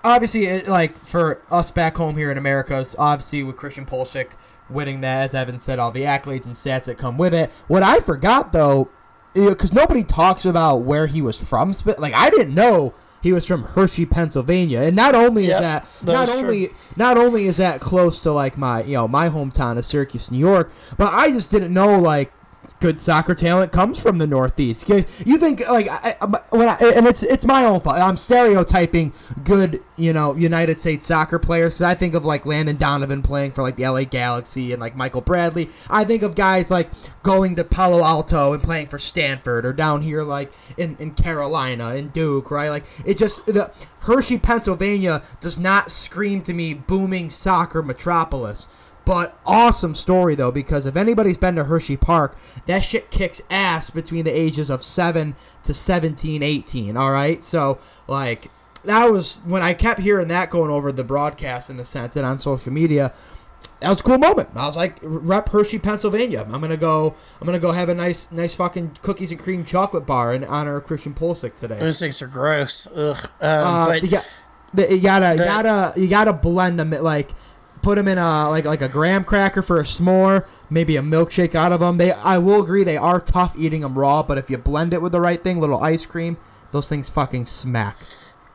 obviously, it, like for us back home here in America, obviously with Christian Pulisic winning that, as Evan said, all the accolades and stats that come with it. What I forgot though, because nobody talks about where he was from. Like I didn't know. He was from Hershey, Pennsylvania, and not only Yep, is that that not is true. only not only is that close to like my you know my hometown of Syracuse, New York, but I just didn't know like good soccer talent comes from the Northeast. You think like I, when I, and it's it's my own fault. I'm stereotyping good you know United States soccer players because I think of like Landon Donovan playing for like the LA Galaxy and like Michael Bradley. I think of guys like going to Palo Alto and playing for Stanford or down here like in, in Carolina and Duke, right? Like it just the Hershey, Pennsylvania does not scream to me booming soccer metropolis. But awesome story though, because if anybody's been to Hershey Park, that shit kicks ass between the ages of 7 to 17, 18, alright? So, like, that was when I kept hearing that going over the broadcast in a sense and on social media. That was a cool moment. I was like, rep Hershey, Pennsylvania. I'm gonna go. I'm gonna go have a nice, nice fucking cookies and cream chocolate bar in honor of Christian Pulisic today. those things are gross. Ugh. Um, Uh, but you, got, you gotta, the- you gotta, you gotta blend them. Like, put them in a like like a graham cracker for a s'more. Maybe a milkshake out of them. They, I will agree, they are tough eating them raw. But if you blend it with the right thing, little ice cream, those things fucking smack.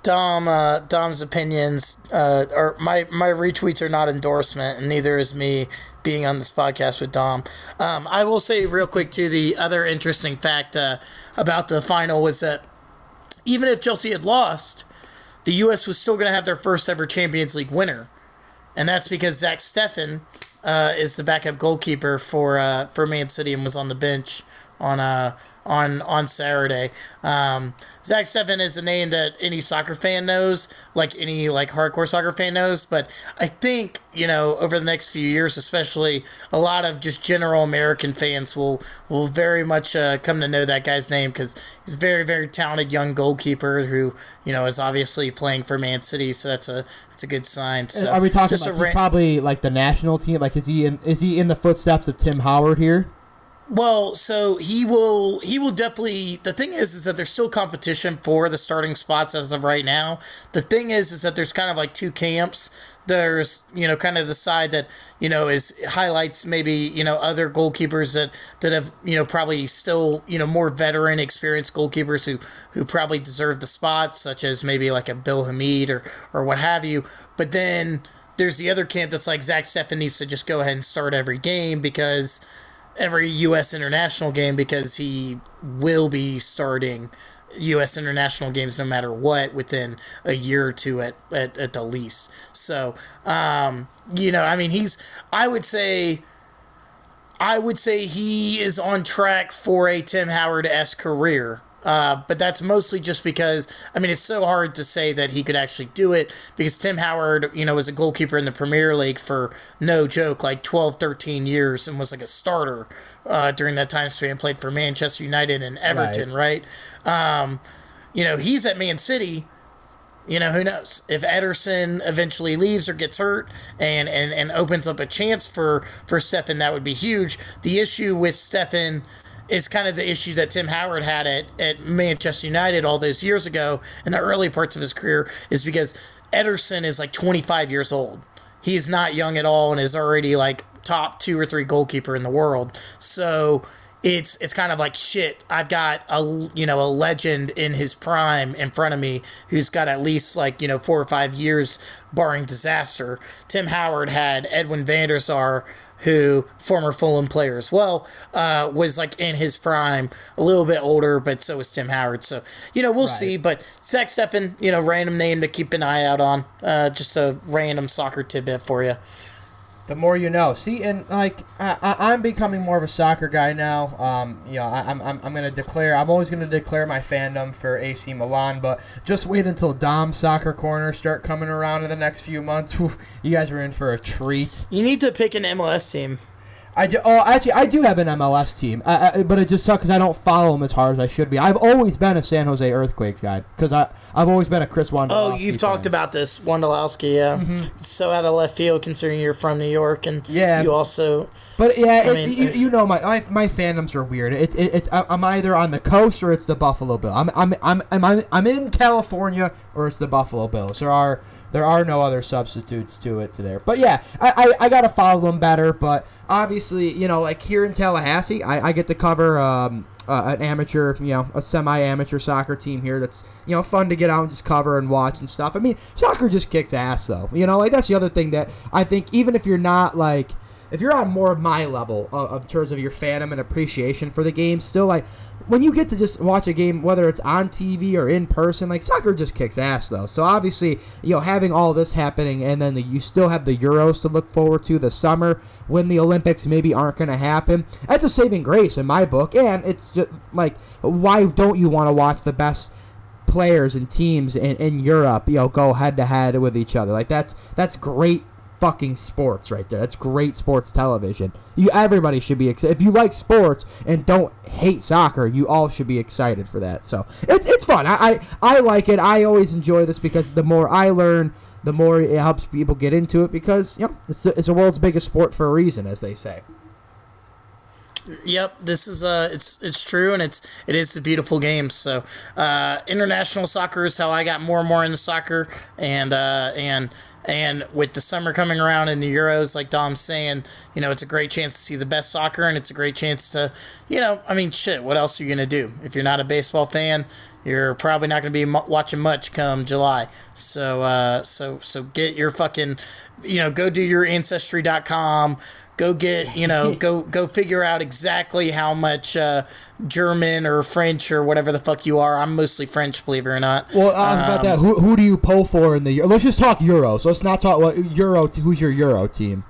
Dom, uh, Dom's opinions, uh, or my my retweets are not endorsement, and neither is me being on this podcast with Dom. Um, I will say real quick too. The other interesting fact uh, about the final was that even if Chelsea had lost, the U.S. was still going to have their first ever Champions League winner, and that's because Zach Steffen uh, is the backup goalkeeper for uh, for Man City and was on the bench on uh, on on Saturday. Um, Zach Steffen is a name that any soccer fan knows, like any like hardcore soccer fan knows. But I think you know over the next few years, especially a lot of just general American fans will will very much uh, come to know that guy's name because he's a very very talented young goalkeeper who you know is obviously playing for Man City. So that's a that's a good sign. So Are we talking just about a he's probably like the national team? Like, is he in? Is he in the footsteps of Tim Howard here? Well, so he will he will definitely the thing is is that there's still competition for the starting spots as of right now. The thing is is that there's kind of like two camps. There's, you know, kind of the side that, you know, is highlights maybe, you know, other goalkeepers that that have, you know, probably still, you know, more veteran experienced goalkeepers who who probably deserve the spots, such as maybe like a Bill Hamid or or what have you. But then there's the other camp that's like Zach Steffen needs to just go ahead and start every game because every U.S. international game because he will be starting U.S. international games no matter what within a year or two at, at, at the least. So, um, you know, I mean, he's, I would say, I would say he is on track for a Tim Howard esque career. Uh, but that's mostly just because I mean it's so hard to say that he could actually do it because Tim Howard, you know, was a goalkeeper in the Premier League for no joke, like 12, 13 years and was like a starter uh, during that time span. Played for Manchester United and Everton, right? right? Um, you know, he's at Man City. You know, who knows? If Ederson eventually leaves or gets hurt and, and, and opens up a chance for, for Steffen, that would be huge. The issue with Steffen is kind of the issue that Tim Howard had at, at Manchester United all those years ago in the early parts of his career is because Ederson is like 25 years old. He's not young at all and is already like top two or three goalkeeper in the world. So it's it's kind of like shit. I've got a you know a legend in his prime in front of me who's got at least like you know four or five years barring disaster. Tim Howard had Edwin van der Sar who former Fulham player as well, uh, was like in his prime, a little bit older, but so was Tim Howard. So you know we'll right. see. But Zach Steffen, you know, random name to keep an eye out on. Uh, just a random soccer tidbit for you the more you know. See, and like I, am becoming more of a soccer guy now. Um, you know, I, am I'm, I'm gonna declare. I'm always gonna declare my fandom for AC Milan, but just wait until Dom soccer corner start coming around in the next few months. you guys are in for a treat. You need to pick an MLS team. I do. Oh, actually, I do have an MLS team, I, I, but it just sucks because I don't follow them as hard as I should be. I've always been a San Jose Earthquakes guy because I I've always been a Chris Wondolowski. Oh, you've fan. talked about this Wondolowski, yeah. Mm-hmm. So out of left field, considering you're from New York, and yeah, you also. But yeah, it, mean, you, you know my, my my fandoms are weird. It's it, it's I'm either on the coast or it's the Buffalo Bill. I'm I'm I'm I'm I'm in California or it's the Buffalo Bills. There are there are no other substitutes to it to there. But yeah, I, I, I gotta follow them better. But obviously, you know, like here in Tallahassee, I, I get to cover um, uh, an amateur, you know, a semi-amateur soccer team here. That's you know fun to get out and just cover and watch and stuff. I mean, soccer just kicks ass though. You know, like that's the other thing that I think even if you're not like if you're on more of my level of, of terms of your fandom and appreciation for the game, still like when you get to just watch a game, whether it's on TV or in person, like soccer just kicks ass though. So obviously, you know, having all this happening, and then the, you still have the Euros to look forward to the summer when the Olympics maybe aren't going to happen. That's a saving grace in my book, and it's just like, why don't you want to watch the best? players and teams in, in Europe, you know, go head to head with each other. Like that's that's great fucking sports right there. That's great sports television. You everybody should be excited. If you like sports and don't hate soccer, you all should be excited for that. So it's it's fun. I I, I like it. I always enjoy this because the more I learn, the more it helps people get into it because you know it's it's the world's biggest sport for a reason, as they say. Yep, this is uh, it's it's true, and it's it is a beautiful game. So, uh, international soccer is how I got more and more into soccer, and uh, and and with the summer coming around and the Euros, like Dom's saying, you know, it's a great chance to see the best soccer and it's a great chance to, you know, I mean, shit, what else are you going to do? If you're not a baseball fan, you're probably not going to be watching much come July. So, uh, so, so get your fucking, you know, go do your ancestry.com, go get you know go go figure out exactly how much uh, German or French or whatever the fuck you are. I'm mostly French, believe it or not. Well, um, about that, who, who do you pull for in the? Let's just talk Euro. So let's not talk what Euro. Who's your Euro team?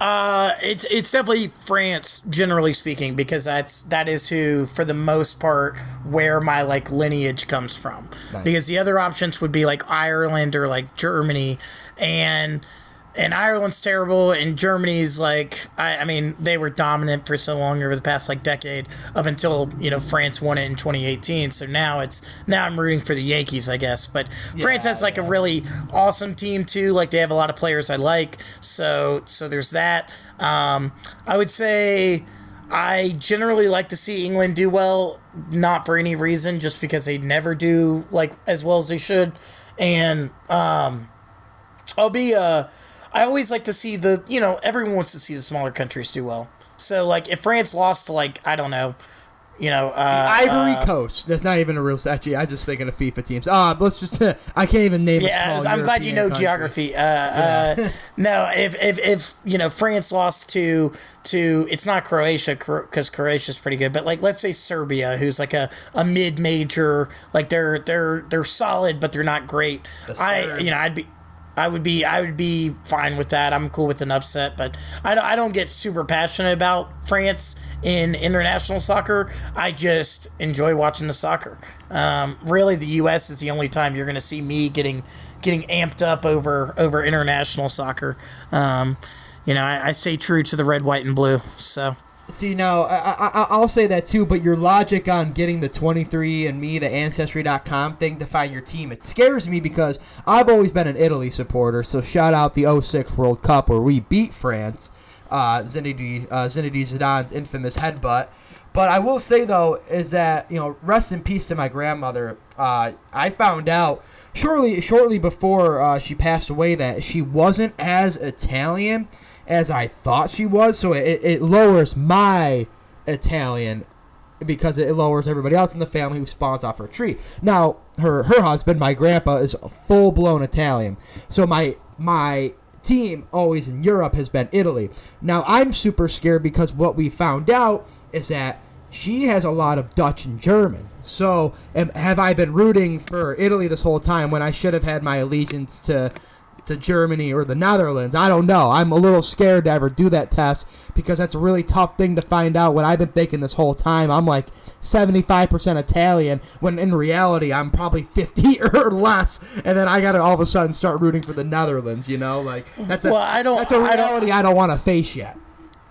Uh, it's it's definitely France, generally speaking, because that's that is who, for the most part, where my like lineage comes from. Nice. Because the other options would be like Ireland or like Germany, and and Ireland's terrible, and Germany's like, I, I, mean, they were dominant for so long over the past like decade, up until you know France won it in 2018. So now it's now I'm rooting for the Yankees, I guess. But yeah, France has like yeah. a really awesome team too. Like they have a lot of players I like. So so there's that. Um, I would say I generally like to see England do well, not for any reason, just because they never do like as well as they should. And um, I'll be uh, I always like to see the you know everyone wants to see the smaller countries do well. So like if France lost to like I don't know, you know uh, Ivory uh, Coast. That's not even a real. Actually, I just thinking of FIFA teams. Ah, let's just. I can't even name. Yeah, a small I'm glad you know country. geography. Uh, uh, no, if, if if you know France lost to to it's not Croatia because Croatia's pretty good, but like let's say Serbia, who's like a, a mid major, like they're they're they're solid, but they're not great. The I Serbs. you know I'd be. I would be I would be fine with that. I'm cool with an upset, but I don't, I don't get super passionate about France in international soccer. I just enjoy watching the soccer. Um, really, the U.S. is the only time you're going to see me getting getting amped up over over international soccer. Um, you know, I, I stay true to the red, white, and blue. So See now, I, I, I'll say that too. But your logic on getting the 23 and Me, the Ancestry.com thing to find your team, it scares me because I've always been an Italy supporter. So shout out the 06 World Cup where we beat France, uh, Zinedine, uh, Zinedine Zidane's infamous headbutt. But I will say though is that you know, rest in peace to my grandmother. Uh, I found out shortly shortly before uh, she passed away that she wasn't as Italian as I thought she was. So it, it lowers my Italian because it lowers everybody else in the family who spawns off her tree. Now her her husband, my grandpa, is full blown Italian. So my my team always in Europe has been Italy. Now I'm super scared because what we found out is that she has a lot of Dutch and German. So am, have I been rooting for Italy this whole time when I should have had my allegiance to to Germany or the Netherlands? I don't know. I'm a little scared to ever do that test because that's a really tough thing to find out. What I've been thinking this whole time, I'm like 75% Italian when in reality I'm probably 50 or less, and then I got to all of a sudden start rooting for the Netherlands. You know, like that's a Well, I don't- that's a I don't- reality I don't want to face yet.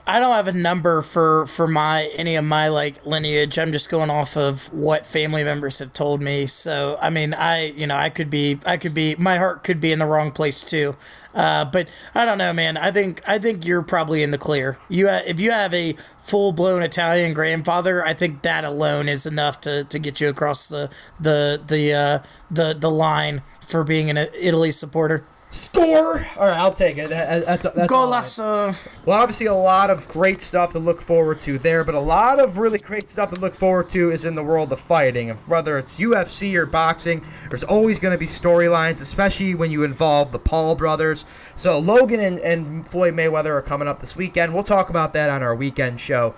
I don't have a number for for my any of my like lineage. I'm just going off of what family members have told me. So I mean, I you know I could be I could be my heart could be in the wrong place too. Uh, but I don't know, man. I think I think you're probably in the clear. You ha- if you have a full blown Italian grandfather, I think that alone is enough to, to get you across the the the uh, the the line for being an Italy supporter. Score! All right, I'll take it. That, that's that's all I- Golasso. Well, obviously, a lot of great stuff to look forward to there, but a lot of really great stuff to look forward to is in the world of fighting. And whether it's UFC or boxing, there's always going to be storylines, especially when you involve the Paul brothers. So, Logan and, and Floyd Mayweather are coming up this weekend. We'll talk about that on our weekend show.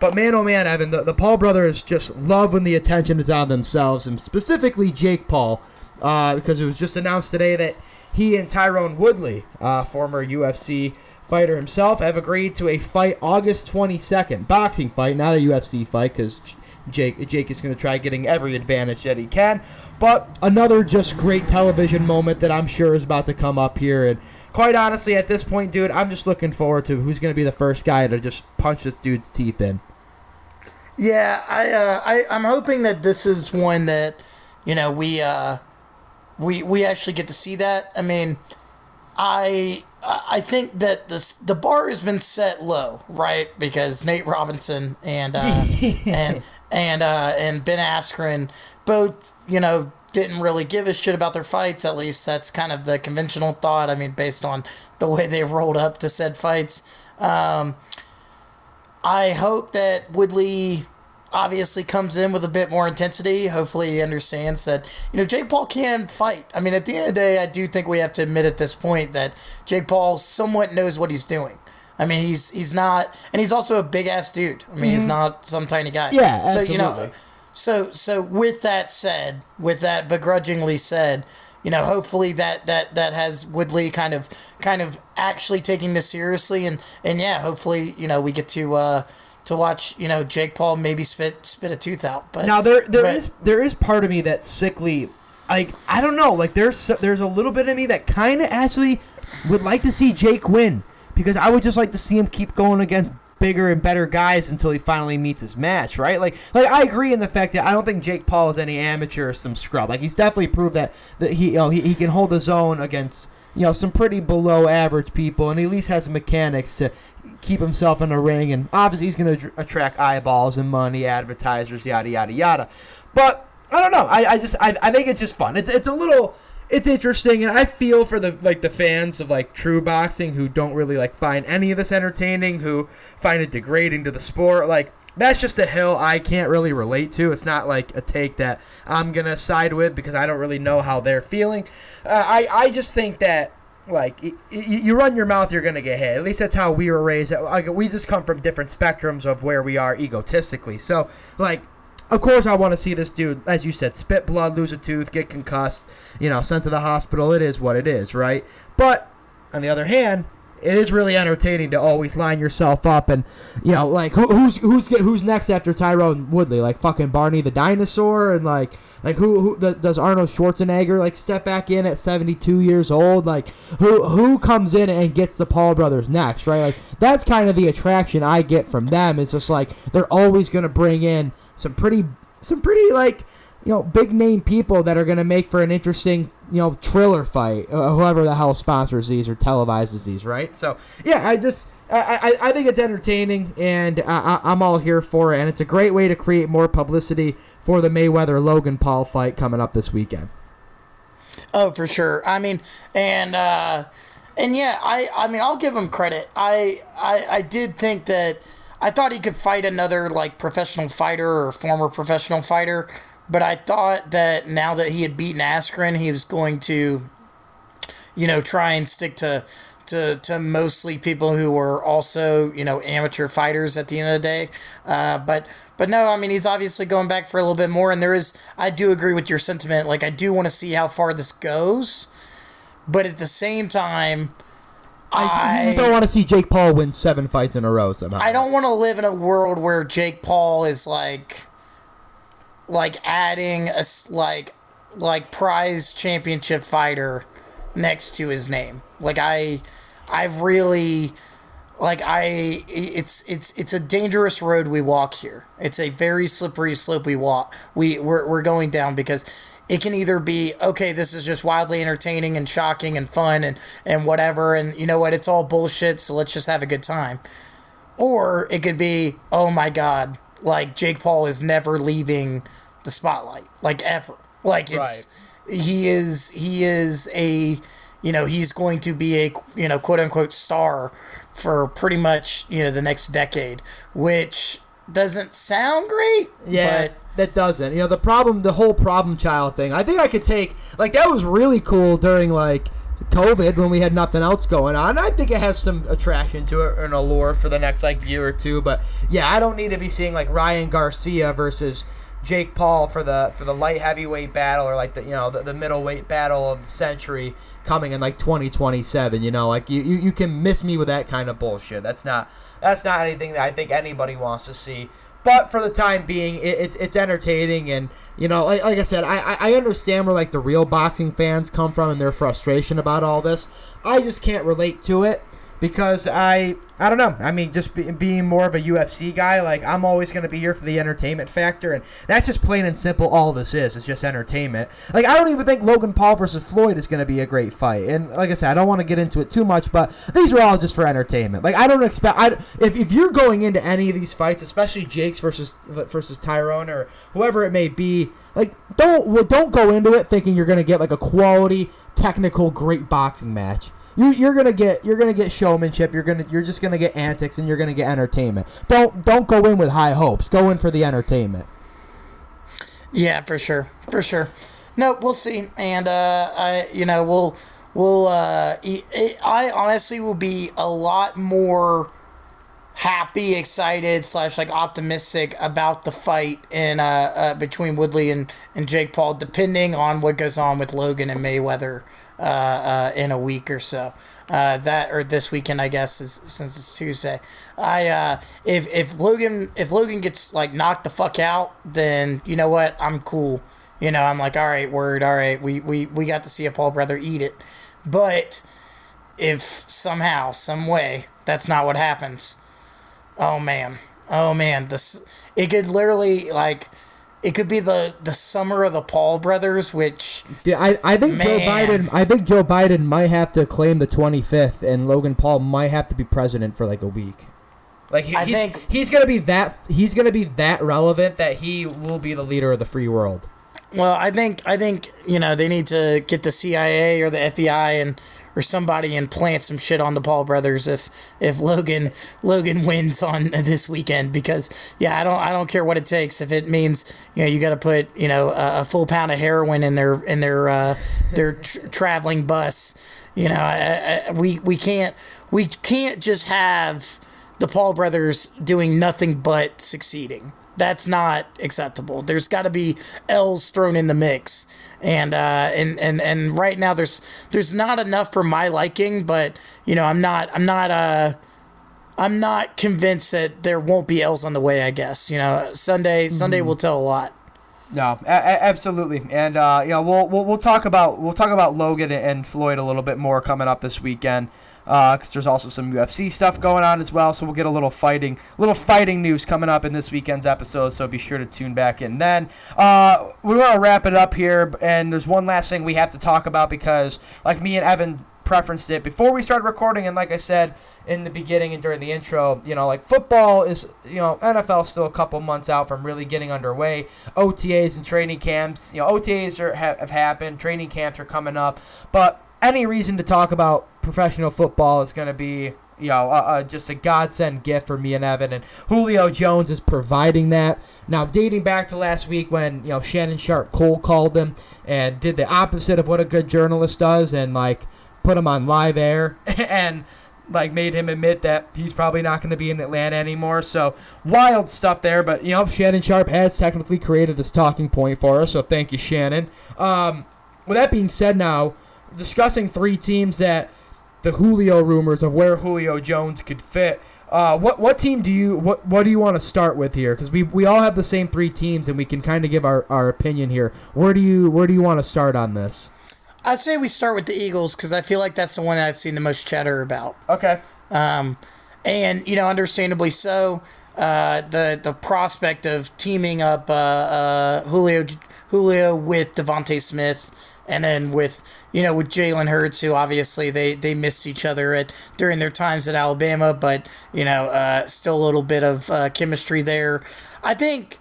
But man, oh man, Evan, the, the Paul brothers just love when the attention is on themselves, and specifically Jake Paul, uh, because it was just announced today that he and Tyron Woodley, uh, former UFC fighter himself, have agreed to a fight August 22nd. Boxing fight, not a UFC fight, because Jake Jake is going to try getting every advantage that he can. But another just great television moment that I'm sure is about to come up here. And quite honestly, at this point, dude, I'm just looking forward to who's going to be the first guy to just punch this dude's teeth in. Yeah, I, uh, I I'm hoping that this is one that you know we uh, we we actually get to see that. I mean, I I think that this the bar has been set low, right? Because Nate Robinson and uh, and and uh, and Ben Askren both you know didn't really give a shit about their fights. At least that's kind of the conventional thought. I mean, based on the way they rolled up to said fights. Um, I hope that Woodley obviously comes in with a bit more intensity. Hopefully, he understands that you know Jake Paul can fight. I mean, at the end of the day, I do think we have to admit at this point that Jake Paul somewhat knows what he's doing. I mean, he's he's not, and he's also a big ass dude. I mean, he's not some tiny guy. Yeah, So you know, so so with that said, with that begrudgingly said, you know, hopefully that that that has Woodley kind of kind of actually taking this seriously, and and yeah, hopefully you know we get to uh to watch you know Jake Paul maybe spit spit a tooth out. But Now there there but- is there is part of me that's sickly, like I don't know, like there's there's a little bit of me that kind of actually would like to see Jake win because I would just like to see him keep going against bigger and better guys until he finally meets his match, right? Like like I agree in the fact that I don't think Jake Paul is any amateur or some scrub. Like he's definitely proved that that he you know he, he can hold his own against you know some pretty below average people and he at least has mechanics to keep himself in the ring, and obviously he's going to attract eyeballs and money, advertisers, yada yada yada. But I don't know. I, I just I, I think it's just fun. It's it's a little it's interesting and I feel for the like the fans of like true boxing who don't really like find any of this entertaining, who find it degrading to the sport. Like that's just a hill I can't really relate to. It's not like a take that I'm gonna side with because I don't really know how they're feeling. Uh, I I just think that like y- y- you run your mouth, you're gonna get hit. At least that's how we were raised. Like we just come from different spectrums of where we are egotistically. So like of course, I want to see this dude, as you said, spit blood, lose a tooth, get concussed, you know, sent to the hospital. It is what it is, right? But on the other hand, it is really entertaining to always line yourself up and, you know, like who, who's who's who's next after Tyron Woodley? Like fucking Barney the dinosaur, and like like who who the, does Arnold Schwarzenegger like step back in at 72 years old? Like who who comes in and gets the Paul brothers next, right? Like that's kind of the attraction I get from them. It's just like they're always gonna bring in some pretty some pretty like you know big name people that are going to make for an interesting you know thriller fight uh, whoever the hell sponsors these or televises these right so yeah i just I, I, I think it's entertaining and I, I'm all here for it and it's a great way to create more publicity for the Mayweather Logan Paul fight coming up this weekend. Oh, for sure. I mean, and uh, and yeah, I I mean, I'll give him credit. I I I did think that I thought he could fight another like professional fighter or former professional fighter, but I thought that now that he had beaten Askren, he was going to, you know, try and stick to to to mostly people who were also you know amateur fighters at the end of the day. Uh, but but no, I mean he's obviously going back for a little bit more, and there is I do agree with your sentiment. Like I do want to see how far this goes, but at the same time. I, I don't want to see Jake Paul win seven fights in a row somehow. I don't want to live in a world where Jake Paul is like, like adding a like, like prize championship fighter next to his name. Like I, I've really, like I, it's it's it's a dangerous road we walk here. It's a very slippery slope we walk. We we're we're going down because it can either be okay this is just wildly entertaining and shocking and fun and and whatever and you know what it's all bullshit so let's just have a good time or it could be oh my god like jake paul is never leaving the spotlight like ever like it's right. he is he is a you know he's going to be a you know quote unquote star for pretty much you know the next decade which doesn't sound great yeah but that doesn't. You know, the problem, the whole problem child thing. I think I could take like that was really cool during like COVID when we had nothing else going on. I think it has some attraction to it and allure for the next like year or two. But yeah, I don't need to be seeing like Ryan Garcia versus Jake Paul for the for the light heavyweight battle or like the you know the, the middleweight battle of the century coming in like 2027. You know, like you, you you can miss me with that kind of bullshit. That's not that's not anything that I think anybody wants to see. But for the time being, it, it's it's entertaining, and you know, like, like I said, I I understand where like the real boxing fans come from and their frustration about all this. I just can't relate to it because I I don't know. I mean, just be, being more of a UFC guy, like I'm always going to be here for the entertainment factor, and that's just plain and simple. All this is it's just entertainment. Like I don't even think Logan Paul versus Floyd is going to be a great fight, and like I said, I don't want to get into it too much, but these are all just for entertainment. Like I don't expect. I if if you're going into any of these fights, especially Jake's versus versus Tyron or whoever it may be, like don't well, don't go into it thinking you're going to get like a quality, technical, great boxing match you, you're gonna get you're gonna get showmanship. You're gonna you're just gonna get antics, and you're gonna get entertainment. Don't don't go in with high hopes. Go in for the entertainment. Yeah, for sure, for sure. No, we'll see, and uh, I you know we'll we'll uh, it, I honestly will be a lot more happy, excited, slash like optimistic about the fight in uh, uh, between Woodley and, and Jake Paul, depending on what goes on with Logan and Mayweather uh, uh, in a week or so. Uh, that or this weekend, I guess, is, since it's Tuesday. I uh, if if Logan if Logan gets like knocked the fuck out, then you know what? I'm cool. You know, I'm like, all right, word, all right. We we we got to see a Paul brother eat it, but if somehow, some way, that's not what happens. Oh man, oh man, this it could literally like it could be the the summer of the Paul brothers, which yeah, I, I think man. Joe Biden I think Joe Biden might have to claim the 25th, and Logan Paul might have to be president for like a week. Like he, I he's, think- he's gonna be that he's gonna be that relevant that he will be the leader of the free world. Well, I think I think you know they need to get the CIA or the FBI and or somebody and plant some shit on the Paul brothers if if Logan Logan wins on this weekend because yeah I don't I don't care what it takes if it means you know you got to put you know a, a full pound of heroin in their in their uh, their tr- traveling bus you know I, I, we we can't we can't just have the Paul brothers doing nothing but succeeding. That's not acceptable. There's got to be L's thrown in the mix, and uh, and and and right now there's there's not enough for my liking. But you know, I'm not I'm not uh I'm not convinced that there won't be L's on the way. I guess you know Sunday Sunday will tell a lot. No, a- a- absolutely, and uh, you know we'll, we'll we'll talk about we'll talk about Logan and Floyd a little bit more coming up this weekend because there's also some UFC stuff going on as well. So we'll get a little fighting little fighting news coming up in this weekend's episode. So be sure to tune back in. Then uh, we want to wrap it up here, and there's one last thing we have to talk about because like me and Evan preferenced it before we started recording and like I said in the beginning and during the intro, you know, like football is, you know, NFL still a couple months out from really getting underway. OTAs and training camps, you know, OTAs are, have, have happened, training camps are coming up, but any reason to talk about professional football is going to be you know, uh, uh, just a godsend gift for me and Evan, and Julio Jones is providing that. Now, dating back to last week when you know Shannon Sharpe Cole called him and did the opposite of what a good journalist does, and like put him on live air and like made him admit that he's probably not going to be in Atlanta anymore. So wild stuff there, but you know Shannon Sharpe has technically created this talking point for us. So thank you, Shannon. Um, with that being said, now discussing three teams that the Julio rumors of where Julio Jones could fit. Uh, what what team do you what what do you want to start with here? Because we we all have the same three teams, and we can kind of give our, our opinion here. Where do you where do you want to start on this? I'd say we start with the Eagles because I feel like that's the one I've seen the most chatter about. Okay. Um, and you know, understandably so. Uh, the the prospect of teaming up uh, uh, Julio Julio with DeVonta Smith, and then with you know with Jalen Hurts, who obviously they they missed each other at during their times at Alabama, but you know uh, still a little bit of uh, chemistry there. I think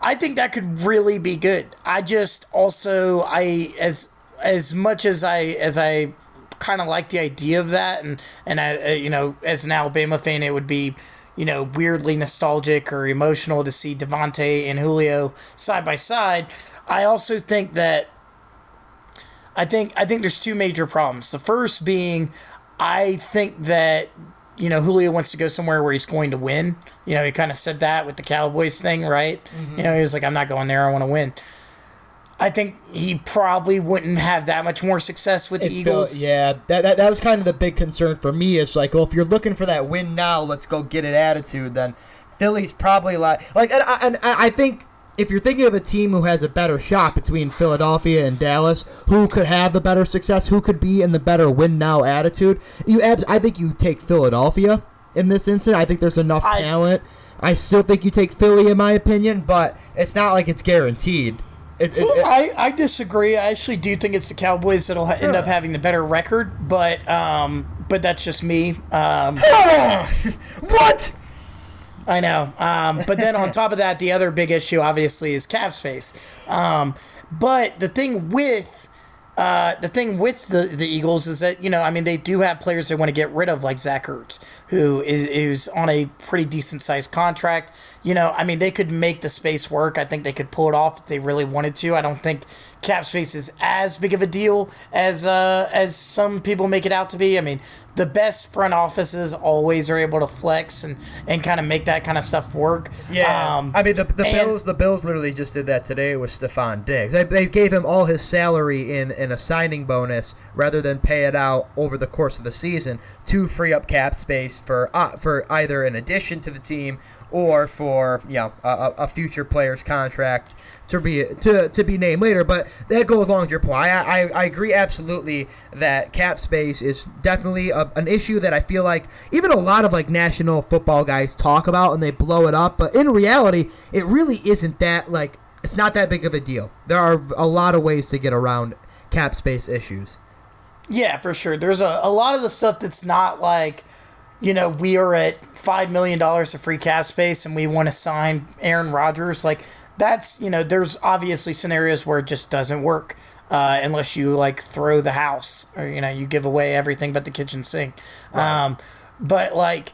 I think that could really be good. I just also I as as much as I as I kind of like the idea of that, and and I, uh, you know, as an Alabama fan, it would be you know weirdly nostalgic or emotional to see DeVonta and Julio side by side. I also think that I think I think there's two major problems. The first being, I think that you know Julio wants to go somewhere where he's going to win. You know, he kind of said that with the Cowboys thing, right? Mm-hmm. You know, he was like, "I'm not going there. I want to win." I think he probably wouldn't have that much more success with the It Eagles. felt- yeah, that, that that was kind of the big concern for me. It's like, well, if you're looking for that win now, let's go get it attitude. Then Philly's probably like like, and, I- and I I think if you're thinking of a team who has a better shot between Philadelphia and Dallas, who could have the better success, who could be in the better win now attitude, you abs- I think you take Philadelphia in this instance. I think there's enough I- talent. I still think you take Philly, in my opinion, but it's not like it's guaranteed. It, it, it- I, I disagree. I actually do think it's the Cowboys that'll ha- end up having the better record, but um, but that's just me. Um, what? I know. Um, but then on top of that, the other big issue obviously is cap space. Um, but the thing with uh, the thing with the, the Eagles is that you know I mean they do have players they want to get rid of like Zach Ertz who is is on a pretty decent sized contract. You know I mean they could make the space work. I think they could pull it off if they really wanted to. I don't think cap space is as big of a deal as uh, as some people make it out to be. I mean the best front offices always are able to flex and, and kind of make that kind of stuff work. Yeah, Um, I mean the, the and- Bills. The Bills literally just did that today with Stefon Diggs. They, they gave him all his salary in, in a signing bonus rather than pay it out over the course of the season to free up cap space for uh, for either an addition to the team or for you know a, a future player's contract to be to, to be named later. But that goes along with your point. I, I, I agree absolutely that cap space is definitely a, an issue that I feel like even a lot of like national football guys talk about and they blow it up. But in reality, it really isn't that like it's not that big of a deal. There are a lot of ways to get around cap space issues. Yeah, for sure. There's a, a lot of the stuff that's not like, you know, we are at $5 million of free cap space and we want to sign Aaron Rodgers. Like, that's, you know, there's obviously scenarios where it just doesn't work. Uh, unless you like throw the house or you know you give away everything but the kitchen sink um, but like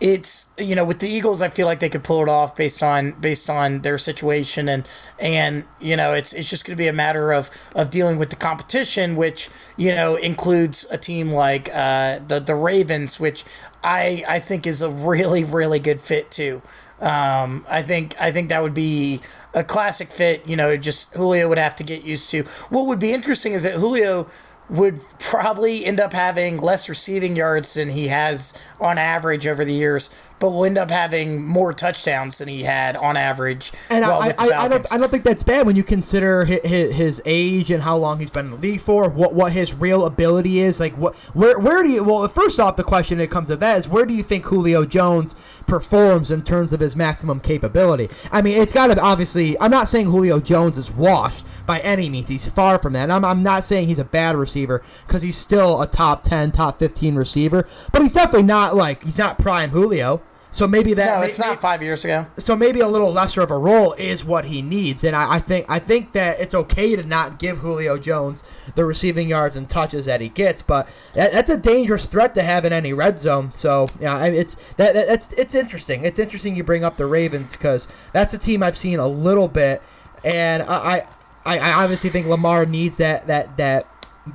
it's you know with the Eagles, I feel like they could pull it off based on based on their situation and and you know it's it's just going to be a matter of of dealing with the competition, which you know includes a team like uh, the the Ravens, which I I think is a really really good fit too. Um, I think I think that would be a classic fit. You know, just Julio would have to get used to. What would be interesting is that Julio would probably end up having less receiving yards than he has on average over the years, but will end up having more touchdowns than he had on average. And well, I, I, I, don't, I don't think that's bad when you consider his, his age and how long he's been in the league for, what what his real ability is. Like, what where where do you? Well, first off, the question that comes to that is where do you think Julio Jones performs in terms of his maximum capability? I mean, it's got to obviously. I'm not saying Julio Jones is washed by any means. He's far from that. And I'm, I'm not saying he's a bad receiver because he's still a top 10, top 15 receiver, but he's definitely not like he's not prime Julio. So maybe that no, may- it's not five years ago. so maybe a little lesser of a role is what he needs, and I, I think I think that it's okay to not give Julio Jones the receiving yards and touches that he gets, but that, that's a dangerous threat to have in any red zone. So yeah, it's that, that that's it's interesting. It's interesting you bring up the Ravens because that's a team I've seen a little bit, and I I, I obviously think Lamar needs that that that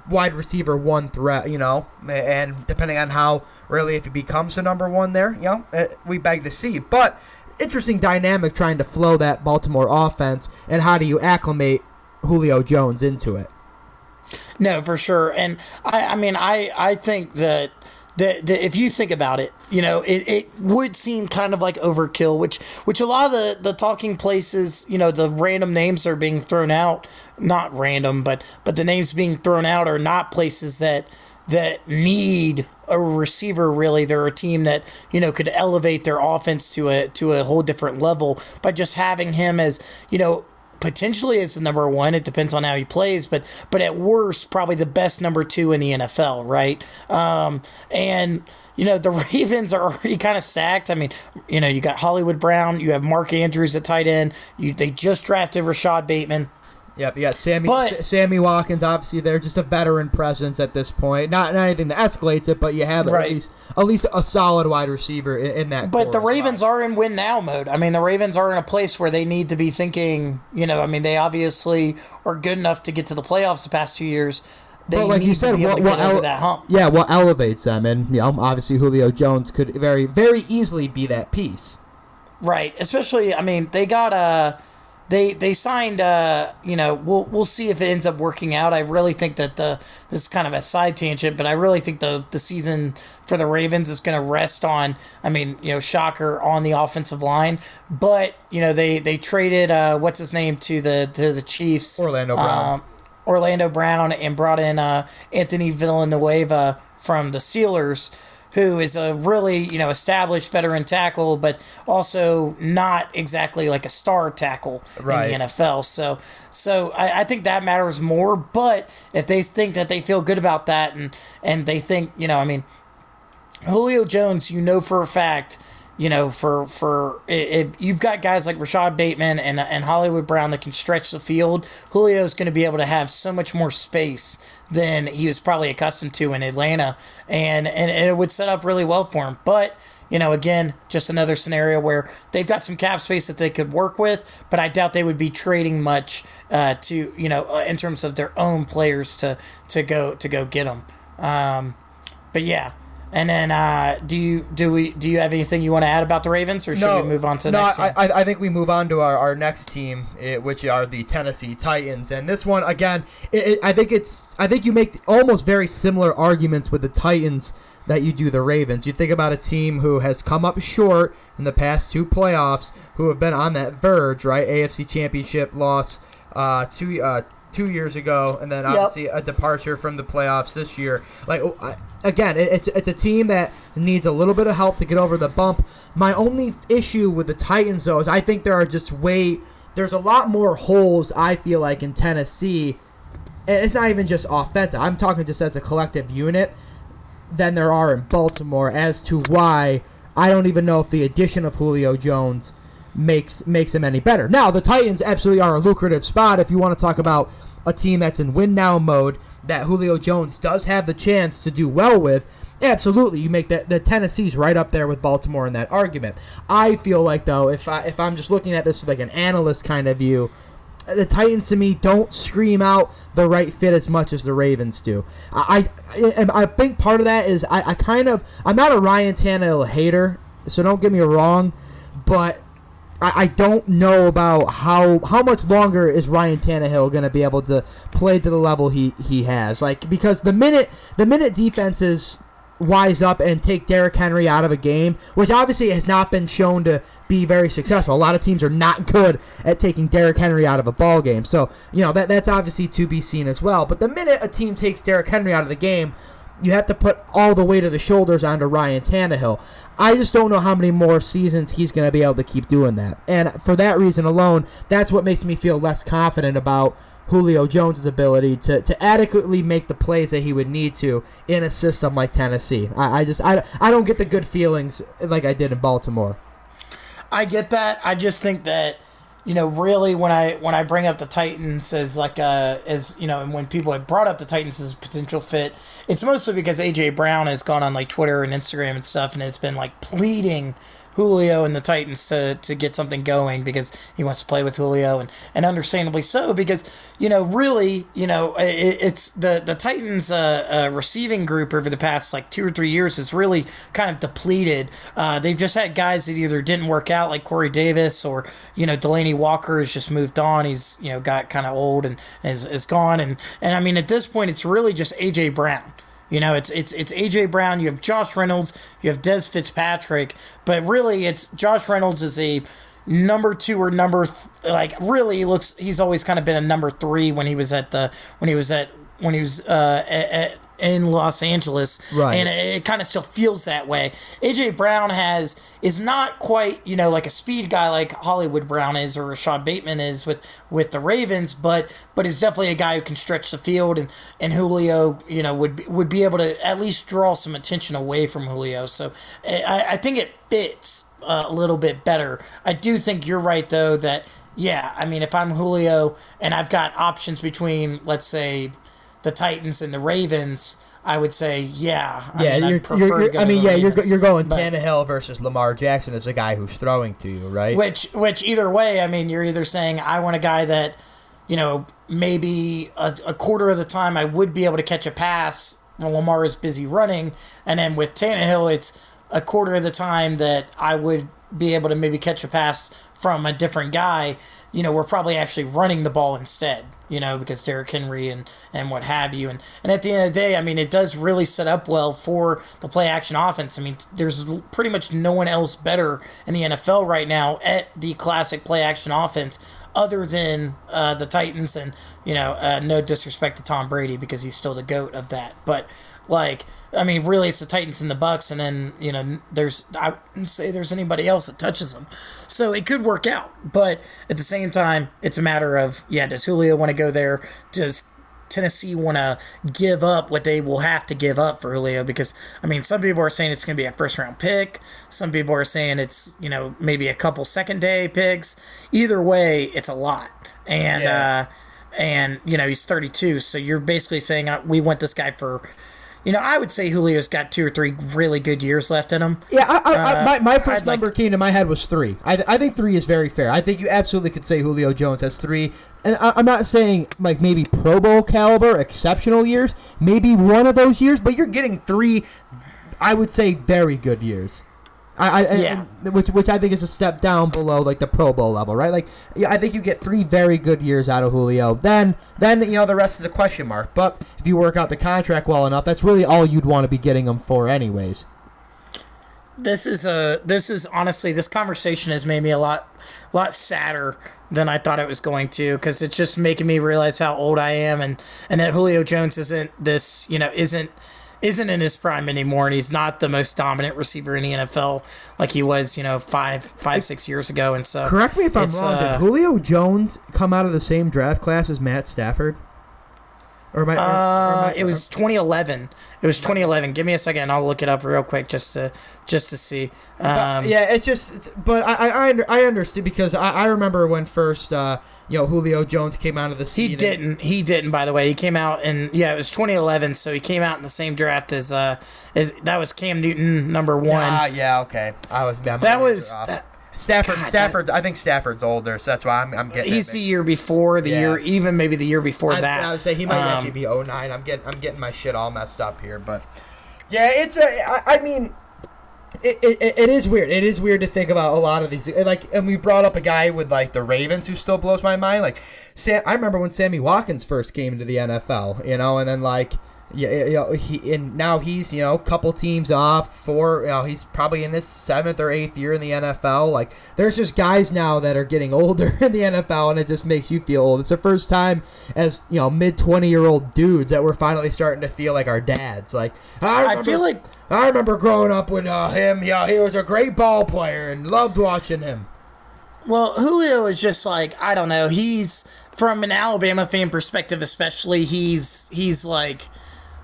wide receiver one threat, you know, and depending on how really if he becomes the number one there, you know, eh, we beg to see. But interesting dynamic trying to flow that Baltimore offense, and how do you acclimate Julio Jones into it? No, for sure. And I, I mean, I, I think that, that, that if you think about it, you know, it, it would seem kind of like overkill, which, which a lot of the, the talking places, you know, the random names are being thrown out, not random, but, but the names being thrown out are not places that, that need a receiver really. They're a team that you know could elevate their offense to a to a whole different level. By just having him as you know potentially as the number one. It depends on how he plays, but but at worst, probably the best number two in the NFL, right? Um, and you know the Ravens are already kind of stacked. I mean, you know you got Hollywood Brown, you have Mark Andrews at tight end. You they just drafted Rashod Bateman. Yep, you got Sammy But- S- Sammy Watkins. Obviously, they're just a veteran presence at this point. Not not anything that escalates it, but you have Right. at least at least a solid wide receiver in, in that. But the Ravens are in win now mode. I mean, the Ravens are in a place where they need to be thinking. You know, I mean, they obviously are good enough to get to the playoffs the past two years. They But like need you said, to be able what, what get ele- that hump. Yeah, what elevates them, and you know, obviously Julio Jones could very very easily be that piece. Right. Especially, I mean, they got uh they they signed uh you know, we'll we'll see if it ends up working out. I really think that the this is kind of a side tangent, but I really think the the season for the Ravens is going to rest on I mean, you know, shocker on the offensive line, but you know, they they traded uh what's his name to the to the Chiefs. Orlando Brown. Um, Orlando Brown and brought in uh, Anthony Villanueva from the Steelers, who is a really you know established veteran tackle, but also not exactly like a star tackle Right. in the NFL. So so I, I think that matters more. But if they think that they feel good about that and and they think you know I mean Julio Jones, you know for a fact, you know for for if you've got guys like Rashod Bateman and and Hollywood Brown that can stretch the field, Julio's going to be able to have so much more space than he was probably accustomed to in Atlanta, and and, it would set up really well for him. But you know, again, just another scenario where they've got some cap space that they could work with, but I doubt they would be trading much uh, to you know uh, in terms of their own players to to go to go get them. Um, but yeah. And then, uh, do you do we do you have anything you want to add about the Ravens, or should we move on to the no, next? I, team? I, I think we move on to our, our next team, eh, which are the Tennessee Titans. And this one, again, it, it, I think it's I think you make almost very similar arguments with the Titans that you do the Ravens. You think about a team who has come up short in the past two playoffs, who have been on that verge, right? AFC Championship loss uh, two uh, two years ago, and then obviously a departure from the playoffs this year. Like oh, again, it's it's a team that needs a little bit of help to get over the bump. My only issue with the Titans, though, is I think there are just way there's a lot more holes. I feel like in Tennessee, and it's not even just offensive. I'm talking just as a collective unit. than there are in Baltimore as to why I don't even know if the addition of Julio Jones makes makes him any better. Now, the Titans absolutely are a lucrative spot if you want to talk about a team that's in win now mode that Julio Jones does have the chance to do well with. Absolutely, you make that the Tennessee's right up there with Baltimore in that argument. I feel like though, if I if I'm just looking at this like an analyst kind of view, the Titans to me don't scream out the right fit as much as the Ravens do. I I, I think part of that is I, I kind of I'm not a Ryan Tannehill hater, so don't get me wrong, but I, I don't know about how how much longer is Ryan Tannehill going to be able to play to the level he, he has. Like because the minute the minute defenses wise up and take Derrick Henry out of a game, which obviously has not been shown to be very successful. A lot of teams are not good at taking Derrick Henry out of a ball game. So, you know, that that's obviously to be seen as well. But the minute a team takes Derrick Henry out of the game, you have to put all the weight of the shoulders onto Ryan Tannehill. I just don't know how many more seasons he's going to be able to keep doing that. And for that reason alone, that's what makes me feel less confident about Julio Jones' ability to, to adequately make the plays that he would need to in a system like Tennessee. I, I just I, I don't get the good feelings like I did in Baltimore. I get that. I just think that you know, really when I when I bring up the Titans as like a as you know, and when people have brought up the Titans as a potential fit, it's mostly because AJ Brown has gone on like Twitter and Instagram and stuff and has been like pleading Julio and the Titans to, to get something going because he wants to play with Julio and, and understandably so because you know really you know it, it's the the Titans uh, uh, receiving group over the past like two or three years is really kind of depleted. Uh, they've just had guys that either didn't work out like Corey Davis or you know Delanie Walker has just moved on. He's you know got kind of old and is, is gone and and I mean at this point it's really just AJ Brown. You know, it's it's it's AJ Brown. You have Josh Reynolds. You have Dez Fitzpatrick. But really, it's Josh Reynolds is a number two or number th- like really looks. He's always kind of been a number three when he was at the when he was at when he was uh, at, at in Los Angeles, Right. and it, it kind of still feels that way. AJ Brown has is not quite you know like a speed guy like Hollywood Brown is or Rashod Bateman is with with the Ravens, but but is definitely a guy who can stretch the field and and Julio you know would be, would be able to at least draw some attention away from Julio. So I, I think it fits uh, a little bit better. I do think you're right though that yeah I mean if I'm Julio and I've got options between let's say the Titans and the Ravens, I would say, yeah. I Yeah, mean, you're, you're, to you're, I mean, yeah, you're you're going But- Tannehill versus Lamar Jackson as a guy who's throwing to you, right? Which, which either way, I mean, you're either saying I want a guy that, you know, maybe a, a quarter of the time I would be able to catch a pass when Lamar is busy running, and then with Tannehill, it's a quarter of the time that I would be able to maybe catch a pass from a different guy. You know, we're probably actually running the ball instead. You know, because Derrick Henry and and what have you, and and at the end of the day, I mean, it does really set up well for the play action offense. I mean, there's pretty much no one else better in the NFL right now at the classic play action offense other than uh, the Titans, and you know, uh, no disrespect to Tom Brady because he's still the goat of that. But like, I mean, really, it's the Titans and the Bucks, and then you know, there's I wouldn't say there's anybody else that touches them, so it could work out. But at the same time, it's a matter of yeah, does Julio want to go there? Does Tennessee want to give up what they will have to give up for Julio because I mean some people are saying it's going to be a first round pick some people are saying it's you know maybe a couple second day picks either way it's a lot and Yeah. uh and you know he's 32 so you're basically saying uh, we want this guy for you know I would say Julio's got two or three really good years left in him Yeah, I, I, I, Uh, my, my first I'd like number came to my head was three. I, I think three is very fair. I think you absolutely could say Julio Jones has three. And I, I'm not saying like maybe Pro Bowl caliber, exceptional years, maybe one of those years, but you're getting three, I would say, very good years. I, I Yeah. which which I think is a step down below like the Pro Bowl level, right? Like, yeah, I think you get three very good years out of Julio. Then then you know the rest is a question mark. But if you work out the contract well enough, that's really all you'd want to be getting him for, anyways. this is a this is honestly this conversation has made me a lot lot sadder than I thought it was going to because it's just making me realize how old I am and and that Julio Jones isn't this you know isn't isn't in his prime anymore and he's not the most dominant receiver in the NFL like he was you know five five six years ago and so Correct me if I'm wrong. uh, Did Julio Jones come out of the same draft class as Matt Stafford? Or am I, or Uh, I- it was 2011. It was 2011. Give me a second. I'll look it up real quick just to just to see. Um, yeah, it's just, it's, but I I, I, under, I understood because I, I remember when first uh, you know Julio Jones came out of the scene. He didn't. He didn't. By the way, he came out in yeah, it was 2011. So he came out in the same draft as uh, as that was Cam Newton number one. Ah, yeah, okay. I was. Yeah, that was that- Stafford. God, Stafford. I think Stafford's older, so that's why I'm, I'm getting. he's the year before, the Yeah. year even maybe the year before I, that. I would say he might Um, actually be 09. I'm getting I'm getting my shit all messed up here, but yeah, it's a. I, I mean, it, it, it is weird. It is weird to think about a lot of these. Like, and we brought up a guy with like the Ravens who still blows my mind. Like, Sam, I remember when Sammy Watkins first came into the NFL, you know, and then like. Yeah, you know, he and now he's you know a couple teams off. Four, you know, he's probably in his seventh or eighth year in the NFL. Like, there's just guys now that are getting older in the NFL, and it just makes you feel old. It's the first time as you know mid twenty year old dudes that we're finally starting to feel like our dads. Like, I, I feel like I remember growing up with uh, him. Yeah, he was a great ball player and loved watching him. Well, Julio is just like I don't know. He's from an Alabama fan perspective, especially. He's he's like,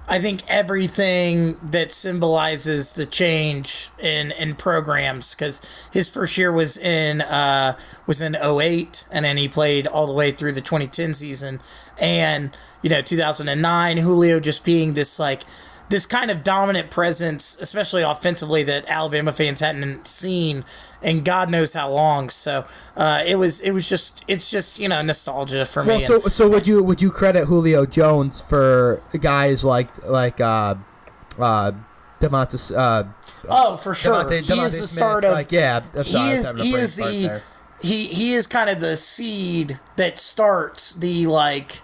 I think everything that symbolizes the change in in programs because his first year was in uh was in 08 and then he played all the way through the 2010 season. And you know 2009 Julio just being this like this kind of dominant presence, especially offensively, that Alabama fans hadn't seen in God knows how long. So uh, it was it was just it's just you know nostalgia for me. Well, so And so would you would you credit Julio Jones for guys like like uh uh DeVonta uh oh, for sure, Devontae- he is the start of like yeah that's he is he is the there. he he is kind of the seed that starts the like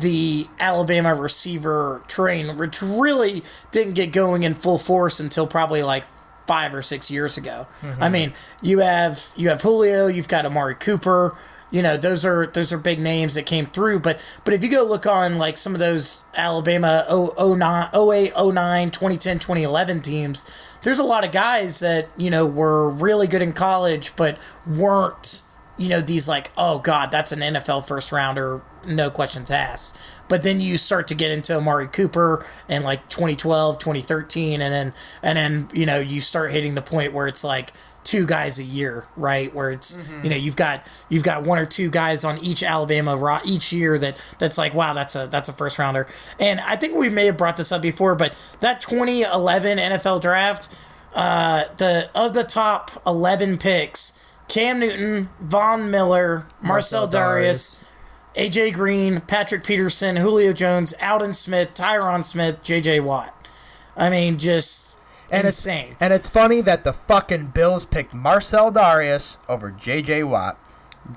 the Alabama receiver train, which really didn't get going in full force until probably like five or six years ago. Mm-hmm. I mean, you have you have Julio, you've got Amari Cooper. You know, those are those are big names that came through. But but if you go look on like some of those Alabama 0, 09, 08, 09, 2010, 2011 teams, there's a lot of guys that, you know, were really good in college, but weren't you know, these like, oh God, that's an NFL first rounder, no questions asked. But then you start to get into Amari Cooper and like 2012, 2013, and then and then you know you start hitting the point where it's like two guys a year, right? Where it's you know you've got you've got one or two guys on each Alabama each year that that's like wow that's a that's a first rounder. And I think we may have brought this up before, but that 2011 NFL draft, uh, the of the top 11 picks. Cam Newton, Von Miller, Marcell, Marcell Dareus, AJ Green, Patrick Peterson, Julio Jones, Aldon Smith, Tyron Smith, JJ Watt. I mean, just and insane. It's, and it's funny that the fucking Bills picked Marcell Dareus over J.J. Watt.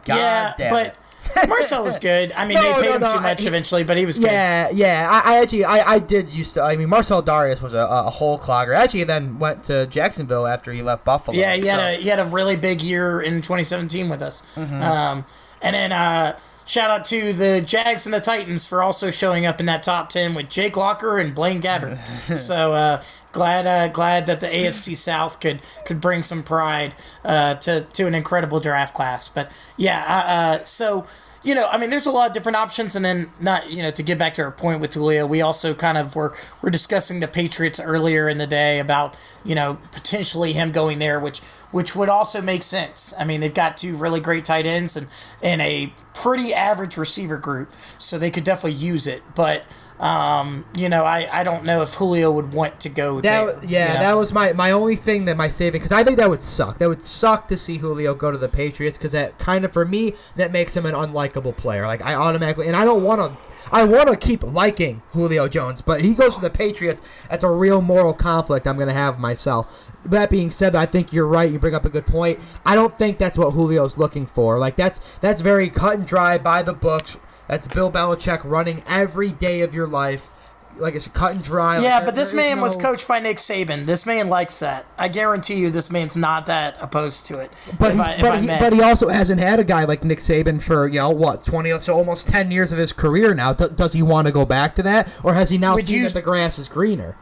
God yeah, damn but it. Marcell was good. I mean, No, they paid no, him no, too much he- eventually, but he was good. Yeah, yeah. I, I actually, I, I did used to. I mean, Marcell Dareus was a, a hole clogger. Actually, then went to Jacksonville after he left Buffalo. Yeah, he had a he had a really big year in 2017 with us. Mm-hmm. Um, and then uh, shout out to the Jags and the Titans for also showing up in that top 10 with Jake Locker and Blaine Gabbert. so uh, glad uh, glad that the AFC South could could bring some pride uh, to to an incredible draft class. But yeah, uh, uh, so. You know, I mean, there's a lot of different options, and then not, you know, to get back to our point with Julio, we also kind of were were discussing the Patriots earlier in the day about, you know, potentially him going there, which which would also make sense. I mean, they've got two really great tight ends and and a pretty average receiver group, so they could definitely use it. But um, you know, I, I don't know if Julio would want to go That there. yeah, you know? that was my my only thing that my saving because I think that would suck. That would suck to see Julio go to the Patriots because that kind of for me that makes him an unlikable player. Like I automatically and I don't want to. I want to keep liking Julio Jones, but he goes to the Patriots. That's a real moral conflict I'm going to have myself. That being said, I think you're right. You bring up a good point. I don't think that's what Julio's looking for. Like that's that's very cut and dry by the books. That's Bill Belichick running every day of your life. Like it's cut and dry. Yeah, Like, but there- this there is man was coached by Nick Saban. This man likes that. I guarantee you, this man's not that opposed to it. But, if he, I, but, I he, may. but he also hasn't had a guy like Nick Saban for you know what twenty so almost ten years of his career now. D- does he want to go back to that, or has he now Would seen you- that the grass is greener?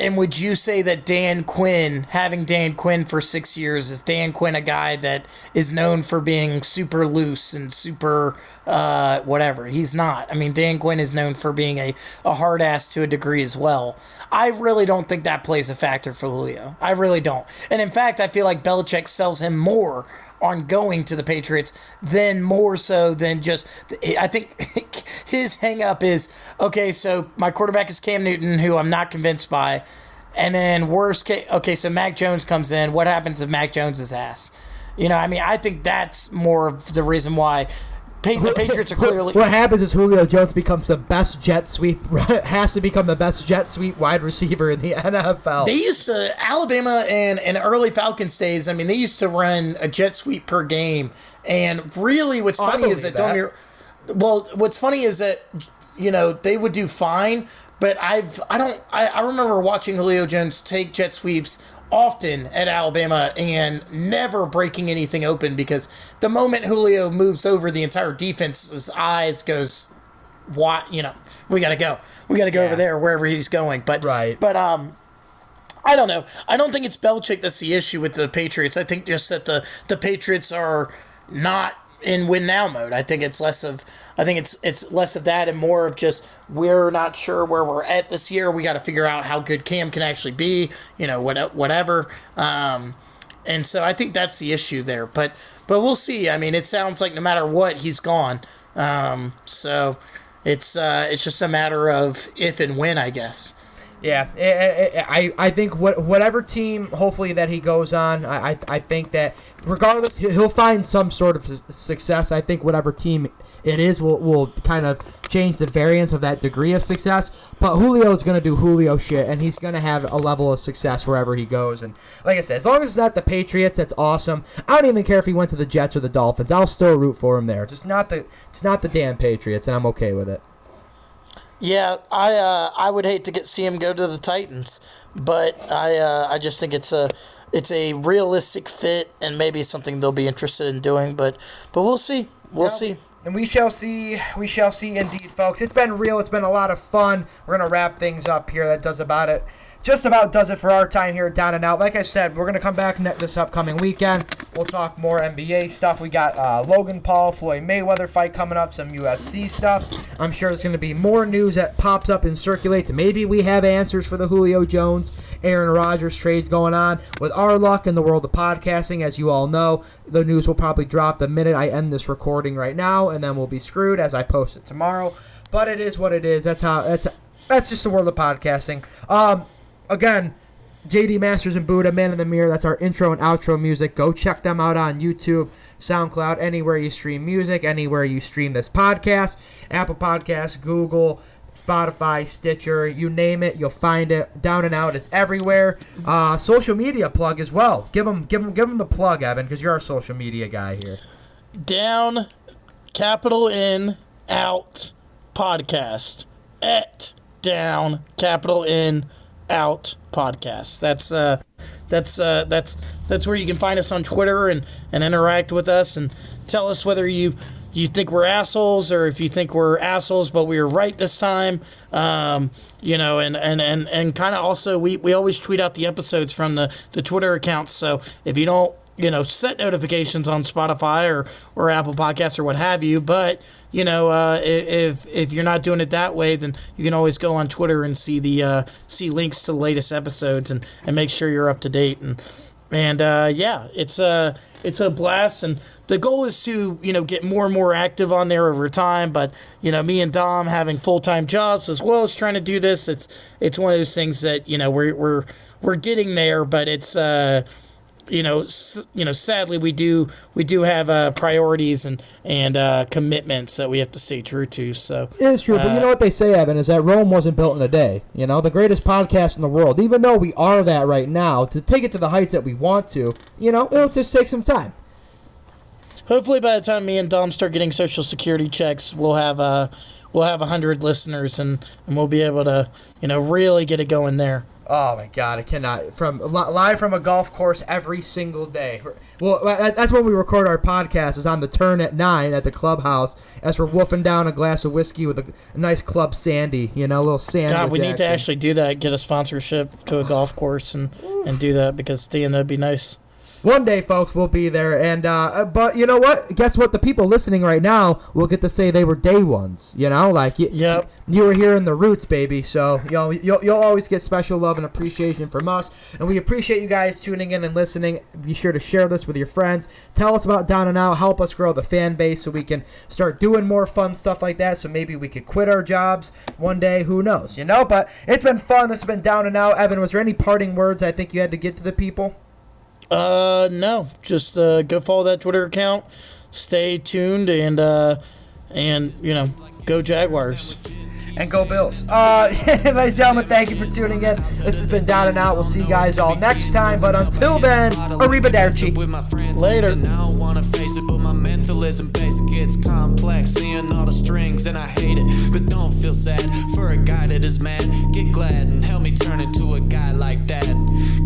And would you say that Dan Quinn, having Dan Quinn for six years, is Dan Quinn a guy that is known for being super loose and super uh, whatever? He's not. I mean, Dan Quinn is known for being a, a hard ass to a degree as well. I really don't think that plays a factor for Julio. I really don't. And in fact, I feel like Belichick sells him more on going to the Patriots than more so than just. I think his hangup is okay. So my quarterback is Cam Newton, who I'm not convinced by, and then worst case, okay. So Mac Jones comes in. What happens if Mac Jones' is ass? You know, I mean, I think that's more of the reason why the Patriots are clearly. What happens is Julio Jones becomes the best jet sweep, has to become the best jet sweep wide receiver in the NFL. They used to, Alabama and, and early Falcons days, I mean, they used to run a jet sweep per game. And really, what's oh, funny is that, that. Don't well, what's funny is that, you know, they would do fine, but I've, I don't, I, I remember watching Julio Jones take jet sweeps often at Alabama and never breaking anything open because the moment Julio moves over, the entire defense's eyes goes, "What? You know, we got to go. We got to go yeah. over there wherever he's going." But right. But um, I don't know. I don't think it's Belichick that's the issue with the Patriots. I think just that the the Patriots are not in win now mode. I think it's less of I think it's it's less of that and more of just we're not sure where we're at this year. We got to figure out how good Cam can actually be. You know, what whatever. Um, and so I think that's the issue there. But but we'll see. I mean, it sounds like no matter what, he's gone. Um, so it's uh, it's just a matter of if and when, I guess. Yeah, I, I think what whatever team hopefully that he goes on, I I think that regardless he'll find some sort of success. I think whatever team it is will will kind of change the variance of that degree of success. But Julio is going to do Julio shit, and he's going to have a level of success wherever he goes. And like I said, as long as it's not the Patriots, that's awesome. I don't even care if he went to the Jets or the Dolphins. I'll still root for him there. Just not the it's not the damn Patriots, and I'm okay with it. Yeah, I uh, I would hate to get see him go to the Titans, but I uh, I just think it's a it's a realistic fit and maybe something they'll be interested in doing. But but we'll see. We'll yeah, see. And we shall see. We shall see indeed, folks. It's been real. It's been a lot of fun. We're gonna wrap things up here. That does about it just about does it for our time here Down and Out. Like I said, we're going to come back this upcoming weekend. We'll talk more NBA stuff. We got uh, Logan Paul, Floyd Mayweather fight coming up, some UFC stuff. I'm sure there's going to be more news that pops up and circulates. Maybe we have answers for the Julio Jones, Aaron Rodgers trades going on. With our luck in the world of podcasting, as you all know, the news will probably drop the minute I end this recording right now, and then we'll be screwed as I post it tomorrow. But it is what it is. That's how. That's that's just the world of podcasting. Um, again, JD Masters and Buddha, Man in the Mirror. That's our intro and outro music. Go check them out on YouTube, SoundCloud, anywhere you stream music, anywhere you stream this podcast, Apple Podcasts, Google, Spotify, Stitcher, you name it, you'll find it. Down and out is everywhere. Uh, social media plug as well. Give them, give them, give them the plug, Evan, because you're our social media guy here. Down, capital in, out, podcast. At down, capital N out podcast. That's uh, that's uh, that's that's where you can find us on Twitter and and interact with us and tell us whether you you think we're assholes or if you think we're assholes but we were right this time um, you know and and and, and kind of also we, we always tweet out the episodes from the the twitter accounts so if you don't you know, set notifications on Spotify or, or Apple Podcasts or what have you. But you know, uh, if if you're not doing it that way, then you can always go on Twitter and see the uh, see links to the latest episodes and, and make sure you're up to date and and uh, yeah, it's a it's a blast and the goal is to you know get more and more active on there over time. But you know, me and Dom having full time jobs as well as trying to do this, it's it's one of those things that you know we're we're we're getting there, but it's uh you know, s- you know, sadly we do we do have uh, priorities and and uh, commitments that we have to stay true to. So it is true, uh, but you uh, know what they say, Evan, is that Rome wasn't built in a day. You know, the greatest podcast in the world, even though we are that right now, to take it to the heights that we want to, you know, it'll just take some time. Hopefully, by the time me and Dom start getting social security checks, we'll have uh, we'll have hundred listeners and and we'll be able to you know really get it going there. Oh my god, I cannot from live from a golf course every single day. Well, that's when we record our podcast. Is on the turn at nine at the clubhouse as we're wolfing down a glass of whiskey with a, nice club sandy. You know, a little sandwich. God, we need to actually do that. Get a sponsorship to a golf course and and do that because Stan, that'd be nice. One day, folks, we'll be there. And uh, but you know what? Guess what? The people listening right now will get to say they were day ones. You know, like you, Yep. you were here in the roots, baby. So you know, you'll you'll always get special love and appreciation from us. And we appreciate you guys tuning in and listening. Be sure to share this with your friends. Tell us about Down and Out. Help us grow the fan base so we can start doing more fun stuff like that. So maybe we could quit our jobs one day. Who knows? You know. But it's been fun. This has been Down and Out. Evan, was there any parting words I think you had to get to the people? Uh, no, just uh, go follow that Twitter account. Stay tuned and uh, and you know, go Jaguars. And go Bills. Uh, ladies and gentlemen, thank you for tuning in. This has been Down and Out. We'll see you guys all next time. But until then, arrivederci. Later. And I wanna face it, but my mental basic. It's complex, seeing all the strings, and I hate it. But don't feel sad for a guy that is mad. Get glad and help me turn into a guy like that.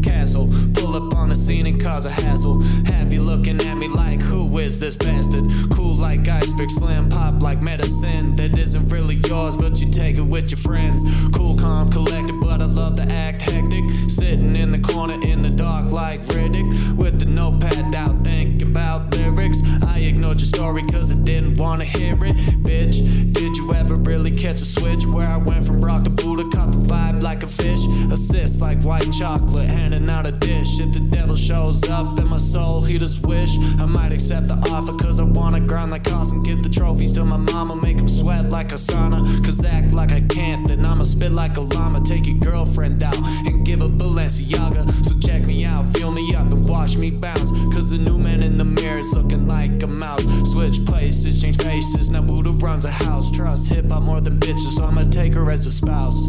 Castle, pull up on the scene and cause a hassle. Have you looking at me like, who is this bastard? Cool like iceberg, slim pop like medicine that isn't really yours, but you take it with your friends. Cool, calm, collected, but I love to act hectic. Sitting in the corner in the dark like Riddick with the notepad out, thinking about lyrics. I ignored your story cause I didn't wanna hear it. Bitch, did you ever really catch a switch where I went from rock to Buddha, caught the vibe like a fish? Assist like white chocolate, handing out a dish. If the devil shows up in my soul, he just wish I might accept the offer cause I wanna grind like awesome. Give the trophies to my mama, make him sweat like a sauna. Cause act like I can't, then I'ma spit like a llama. Take your girlfriend out and give a Balenciaga. So check me out, feel me up and watch me bounce. Cause the new man in the mirror is looking like a mouse. Switch places, change faces, now Buddha runs a house. Trust hip hop more than bitches, so I'ma take her as a spouse.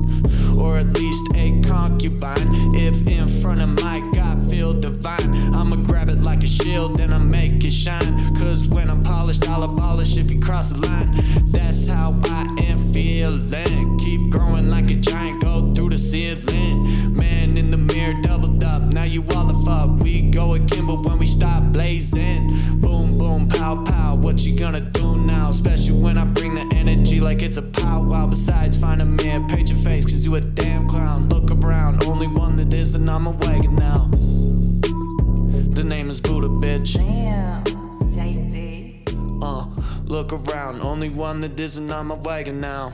Or at least a concubine. If in front of my God feel divine, I'ma grab it like a shield and I make it shine. Cause when I'm polished, I'll abolish if you cross the line. That's how I am feeling. Keep growing like a giant, go through the ceiling. Man in the mirror, doubled up. Now you all the fuck. We go again, but when we stop blazing. Boom, boom, pow, pow. What you gonna do now? Especially when I bring the energy like it's a powwow. Besides, find a man, page your face, cause you a damn clown. Look around, only one that isn't on my wagon now. The name is Buddha, bitch. Damn, JD. Uh, look around, only one that isn't on my wagon now.